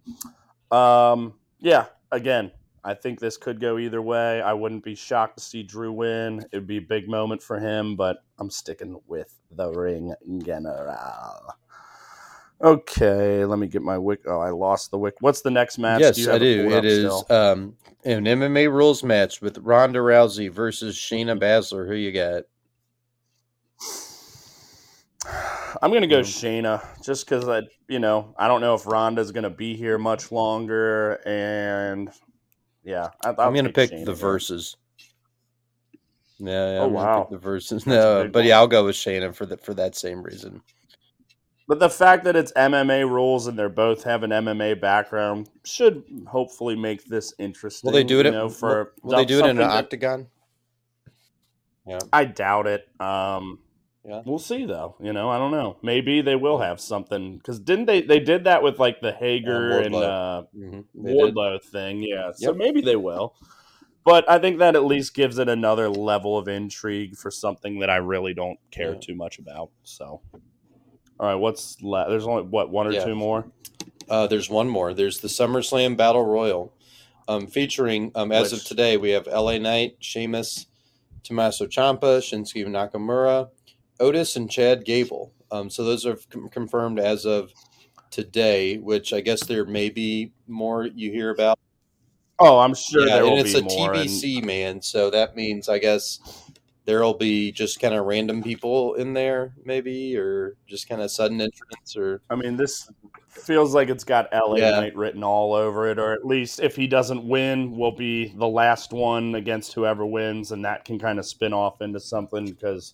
um, yeah, again, I think this could go either way. I wouldn't be shocked to see Drew win. It would be a big moment for him, but I'm sticking with the ring general. Okay, let me get my wick. Oh, I lost the wick. What's the next match? yes, you I do. It is um, an MMA rules match with Ronda Rousey versus Shayna Baszler. Who you got? I'm gonna go Yeah. Shayna just because I, you know, I don't know if Ronda's gonna be here much longer, and yeah, I, I'm going to pick Shayna the here. verses. Yeah, yeah Oh, I'm wow. Pick the verses. No, but yeah, I'll go with Shayna for the for that same reason. But the fact that it's MMA rules and they're both have an MMA background should hopefully make this interesting. Will they do it? You know, for will, will they do it in an that- octagon? Yeah. I doubt it. Um, Yeah. We'll see though. You know, I don't know. Maybe they will have something because didn't they? They did that with like the Hager and Wardlow. uh, hmm They did. Thing. Yeah, so Yep. maybe they will. But I think that at least gives it another level of intrigue for something that I really don't care Yeah. too much about. So, all right, what's left? There's only what one or Yeah. two more. Uh, there's one more. There's the SummerSlam Battle Royal, um, featuring um, as of today we have LA Knight, Sheamus, Tommaso Ciampa, Shinsuke Nakamura, Otis, and Chad Gable. Um, so those are com- confirmed as of today. Which I guess there may be more you hear about. Oh, I'm sure yeah, there and will it's be a more. and- TBC man, so that means I guess there'll be just kind of random people in there, maybe, or just kind of sudden entrance, or I mean, this feels like it's got LA Yeah. Knight written all over it, or at least if he doesn't win, will be the last one against whoever wins, and that can kind of spin off into something because.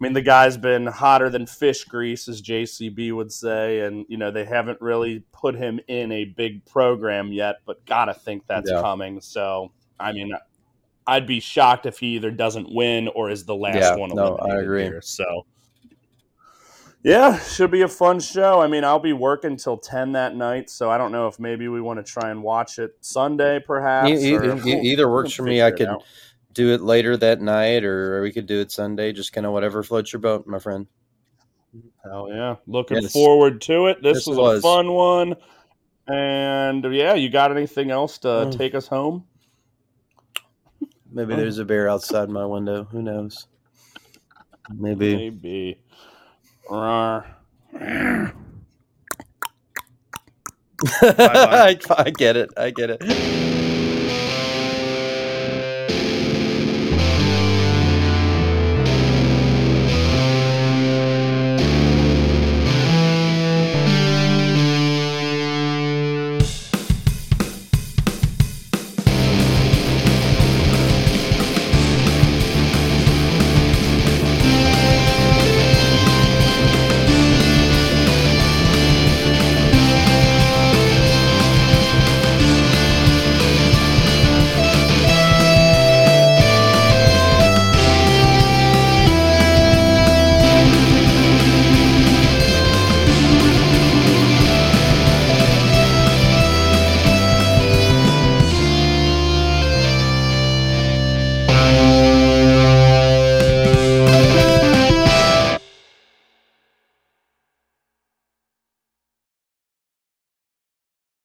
I mean, the guy's been hotter than fish grease, as JCB would say, and you know they haven't really put him in a big program yet, but gotta think that's Yeah. coming. So, I mean, I'd be shocked if he either doesn't win or is the last Yeah, one no, I agree. here. So, yeah, should be a fun show. I mean, I'll be working till ten that night, so I don't know if maybe we want to try and watch it Sunday, perhaps. E- e- either works for me. I could. Do it later that night, or we could do it Sunday. Just kind of whatever floats your boat, my friend. Hell yeah. Looking Yes. forward to it. This Yes, was, was. a fun one. And yeah, you got anything else to Mm. take us home? Maybe there's a bear outside my window. Who knows? Maybe. Maybe. Rawr. I, I get it. I get it.